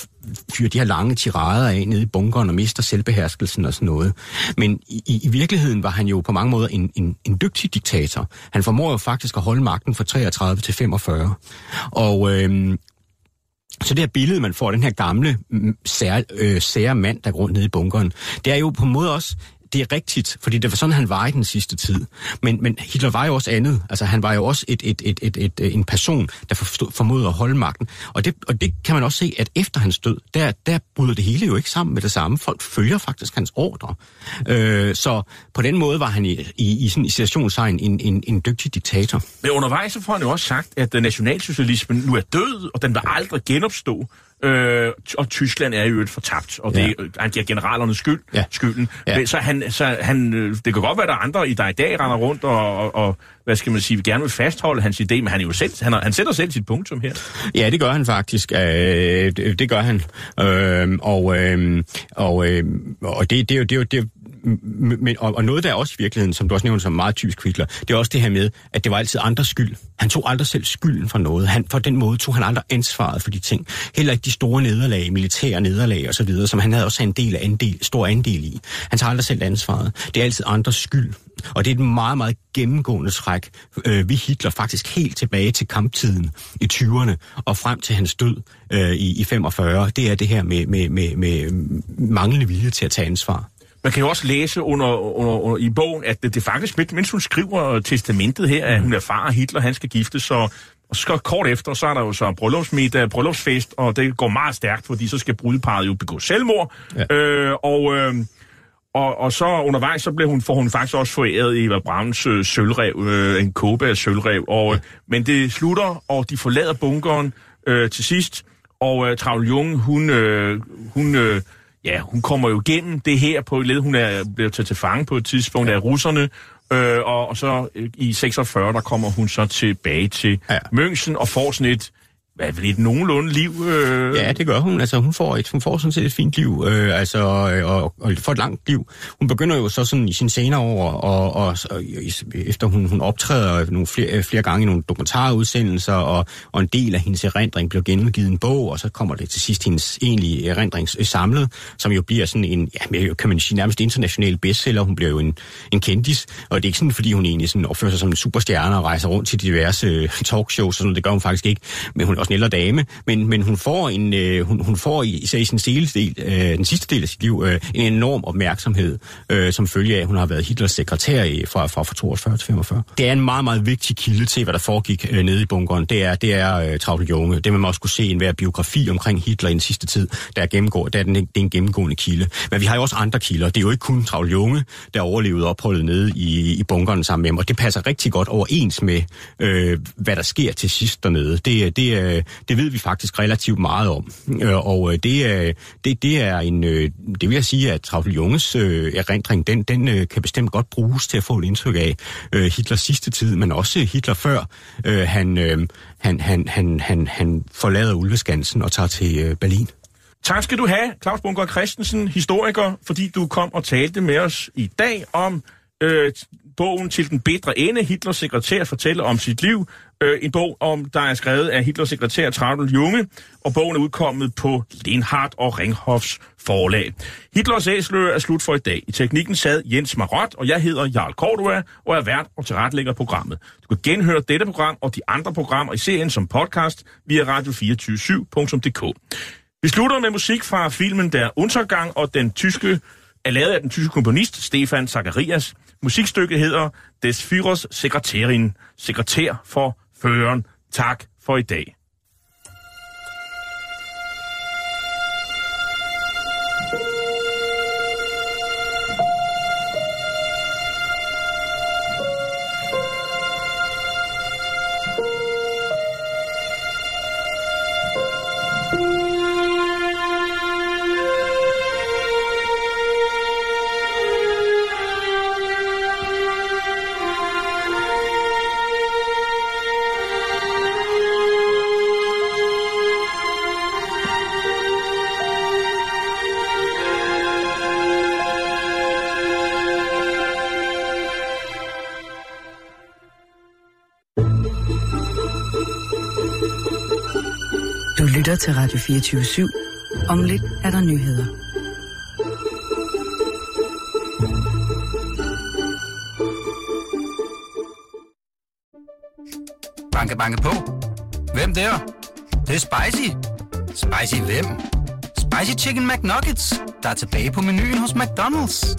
fyrer de her lange tirader af nede i bunkeren og mister selvbeherskelsen og sådan noget. Men i, i virkeligheden var han jo på mange måder en, en, en dygtig diktator. Han formår jo faktisk at holde magten fra 33 til 45. Og, øh, så det her billede, man får, den her gamle, mm, sære, øh, sære mand, der går rundt nede i bunkeren, det er jo på en måde også det er rigtigt, fordi det var sådan, han var i den sidste tid. Men, men Hitler var jo også andet. Altså, han var jo også et, et, et, et, et, en person, der forstod, formåede at holde magten. Og det, og det kan man også se, at efter hans død, der, der bryder det hele jo ikke sammen med det samme. Folk følger faktisk hans ordre. Øh, så på den måde var han i, i, i sådan i situationstegn en, en, en dygtig diktator. Men undervejs så får han jo også sagt, at nationalsocialismen nu er død, og den vil aldrig genopstå. Øh, og Tyskland er jo et fortabt, og det, ja. han giver generalernes skyld, ja. skylden. Ja. Så, han, så han, øh, det kan godt være, at der er andre, der i dag render rundt og, og, og hvad skal man sige, gerne vil fastholde hans idé, men han, er jo selv, han, han sætter selv sit punktum her. Ja, det gør han faktisk. Øh, det, det gør han. Øh, og øh, og, øh, og det, det, er jo, det, det, men, og, og noget der er også i virkeligheden, som du også nævnte som meget typisk Hitler, det er også det her med, at det var altid andres skyld. Han tog aldrig selv skylden for noget. Han, for den måde tog han aldrig ansvaret for de ting. Heller ikke de store nederlag, militære nederlag osv., som han havde også en del andel, stor andel i. Han tager aldrig selv ansvaret. Det er altid andres skyld. Og det er et meget, meget gennemgående træk øh, ved Hitler faktisk helt tilbage til kamptiden i 20'erne og frem til hans død øh, i, i 45. Det er det her med, med, med, med manglende vilje til at tage ansvar. Man kan jo også læse under, under, under i bogen, at det, det faktisk, mens hun skriver testamentet her, at hun er far Hitler, han skal giftes, så og så kort efter, så er der jo så bryllupsmiddag, bryllupsfest, og det går meget stærkt, fordi så skal brudeparet jo begå selvmord. Ja. Øh, og, øh, og, og så undervejs, så blev hun, får hun faktisk også foræret Eva Brauns øh, sølvrev, øh, en kåbe af sølvrev. Og, øh, men det slutter, og de forlader bunkeren øh, til sidst, og øh, Travl Jung, hun, øh, hun øh, ja, hun kommer jo igennem det her på et led. Hun er blevet taget til fange på et tidspunkt ja. af russerne, øh, og, og så øh, i 46, der kommer hun så tilbage til ja. München og får sådan et hvad er et nogenlunde liv? Øh... Ja, det gør hun. Altså, hun får, et, hun får sådan set et fint liv, øh, altså, øh, og, og får et langt liv. Hun begynder jo så sådan i sin senere år, og, og, og efter hun, hun optræder nogle flere, flere gange i nogle dokumentarudsendelser, og, og en del af hendes erindring bliver genudgivet en bog, og så kommer det til sidst hendes egentlige erindring øh, samlet, som jo bliver sådan en, ja, kan man sige, nærmest international bestseller. Hun bliver jo en, en kendis, og det er ikke sådan, fordi hun egentlig sådan opfører sig som en superstjerne og rejser rundt til diverse øh, talkshows, sådan det gør hun faktisk ikke, men hun er også en ældre dame, men, men hun får, en, øh, hun, hun får især i sin del, øh, den sidste del af sit liv øh, en enorm opmærksomhed, øh, som følge af, at hun har været Hitlers sekretær i, fra, fra, fra 42 til 45. Det er en meget, meget vigtig kilde til, hvad der foregik øh, nede i bunkeren. Det er, det er øh, Travle Junge. Det man også kunne se i enhver biografi omkring Hitler i den sidste tid, der er, gennemgår, der er den, det er en gennemgående kilde. Men vi har jo også andre kilder. Det er jo ikke kun Travle Junge, der overlevede opholdet nede i, i bunkeren sammen med ham, og det passer rigtig godt overens med, øh, hvad der sker til sidst dernede. Det, det, Øh, det ved vi faktisk relativt meget om. Øh, og øh, det det, det er en, øh, det vil jeg sige, at Travel Junges øh, erindring, den, den kan bestemt godt bruges til at få et indtryk af Hitlers sidste tid, men også Hitler før han, han, han, han, han, han forlader Ulveskansen og tager til Berlin. Tak skal du have, Claus Bunker Christensen, historiker, fordi du kom og talte med os i dag om øh, bogen til den bedre ende. Hitlers sekretær fortæller om sit liv. Øh, en bog, om der er skrevet af Hitlers sekretær Traudl Junge, og bogen er udkommet på Lenhardt og Ringhoffs forlag. Hitlers æsler er slut for i dag. I teknikken sad Jens Marot, og jeg hedder Jarl Cordua, og er vært og tilrettelægger programmet. Du kan genhøre dette program og de andre programmer i serien som podcast via radio247.dk. Vi slutter med musik fra filmen Der Untergang, og den tyske er lavet af den tyske komponist Stefan Zacharias. Musikstykket hedder Des Führers Sekretärin, sekretær for føreren. Tak for i dag. Til Radio 24 /7. Om lidt er der nyheder. Banke, banke på. Hvem der? Det, det er spicy. Spicy hvem? Spicy Chicken McNuggets, der er tilbage på menuen hos McDonald's.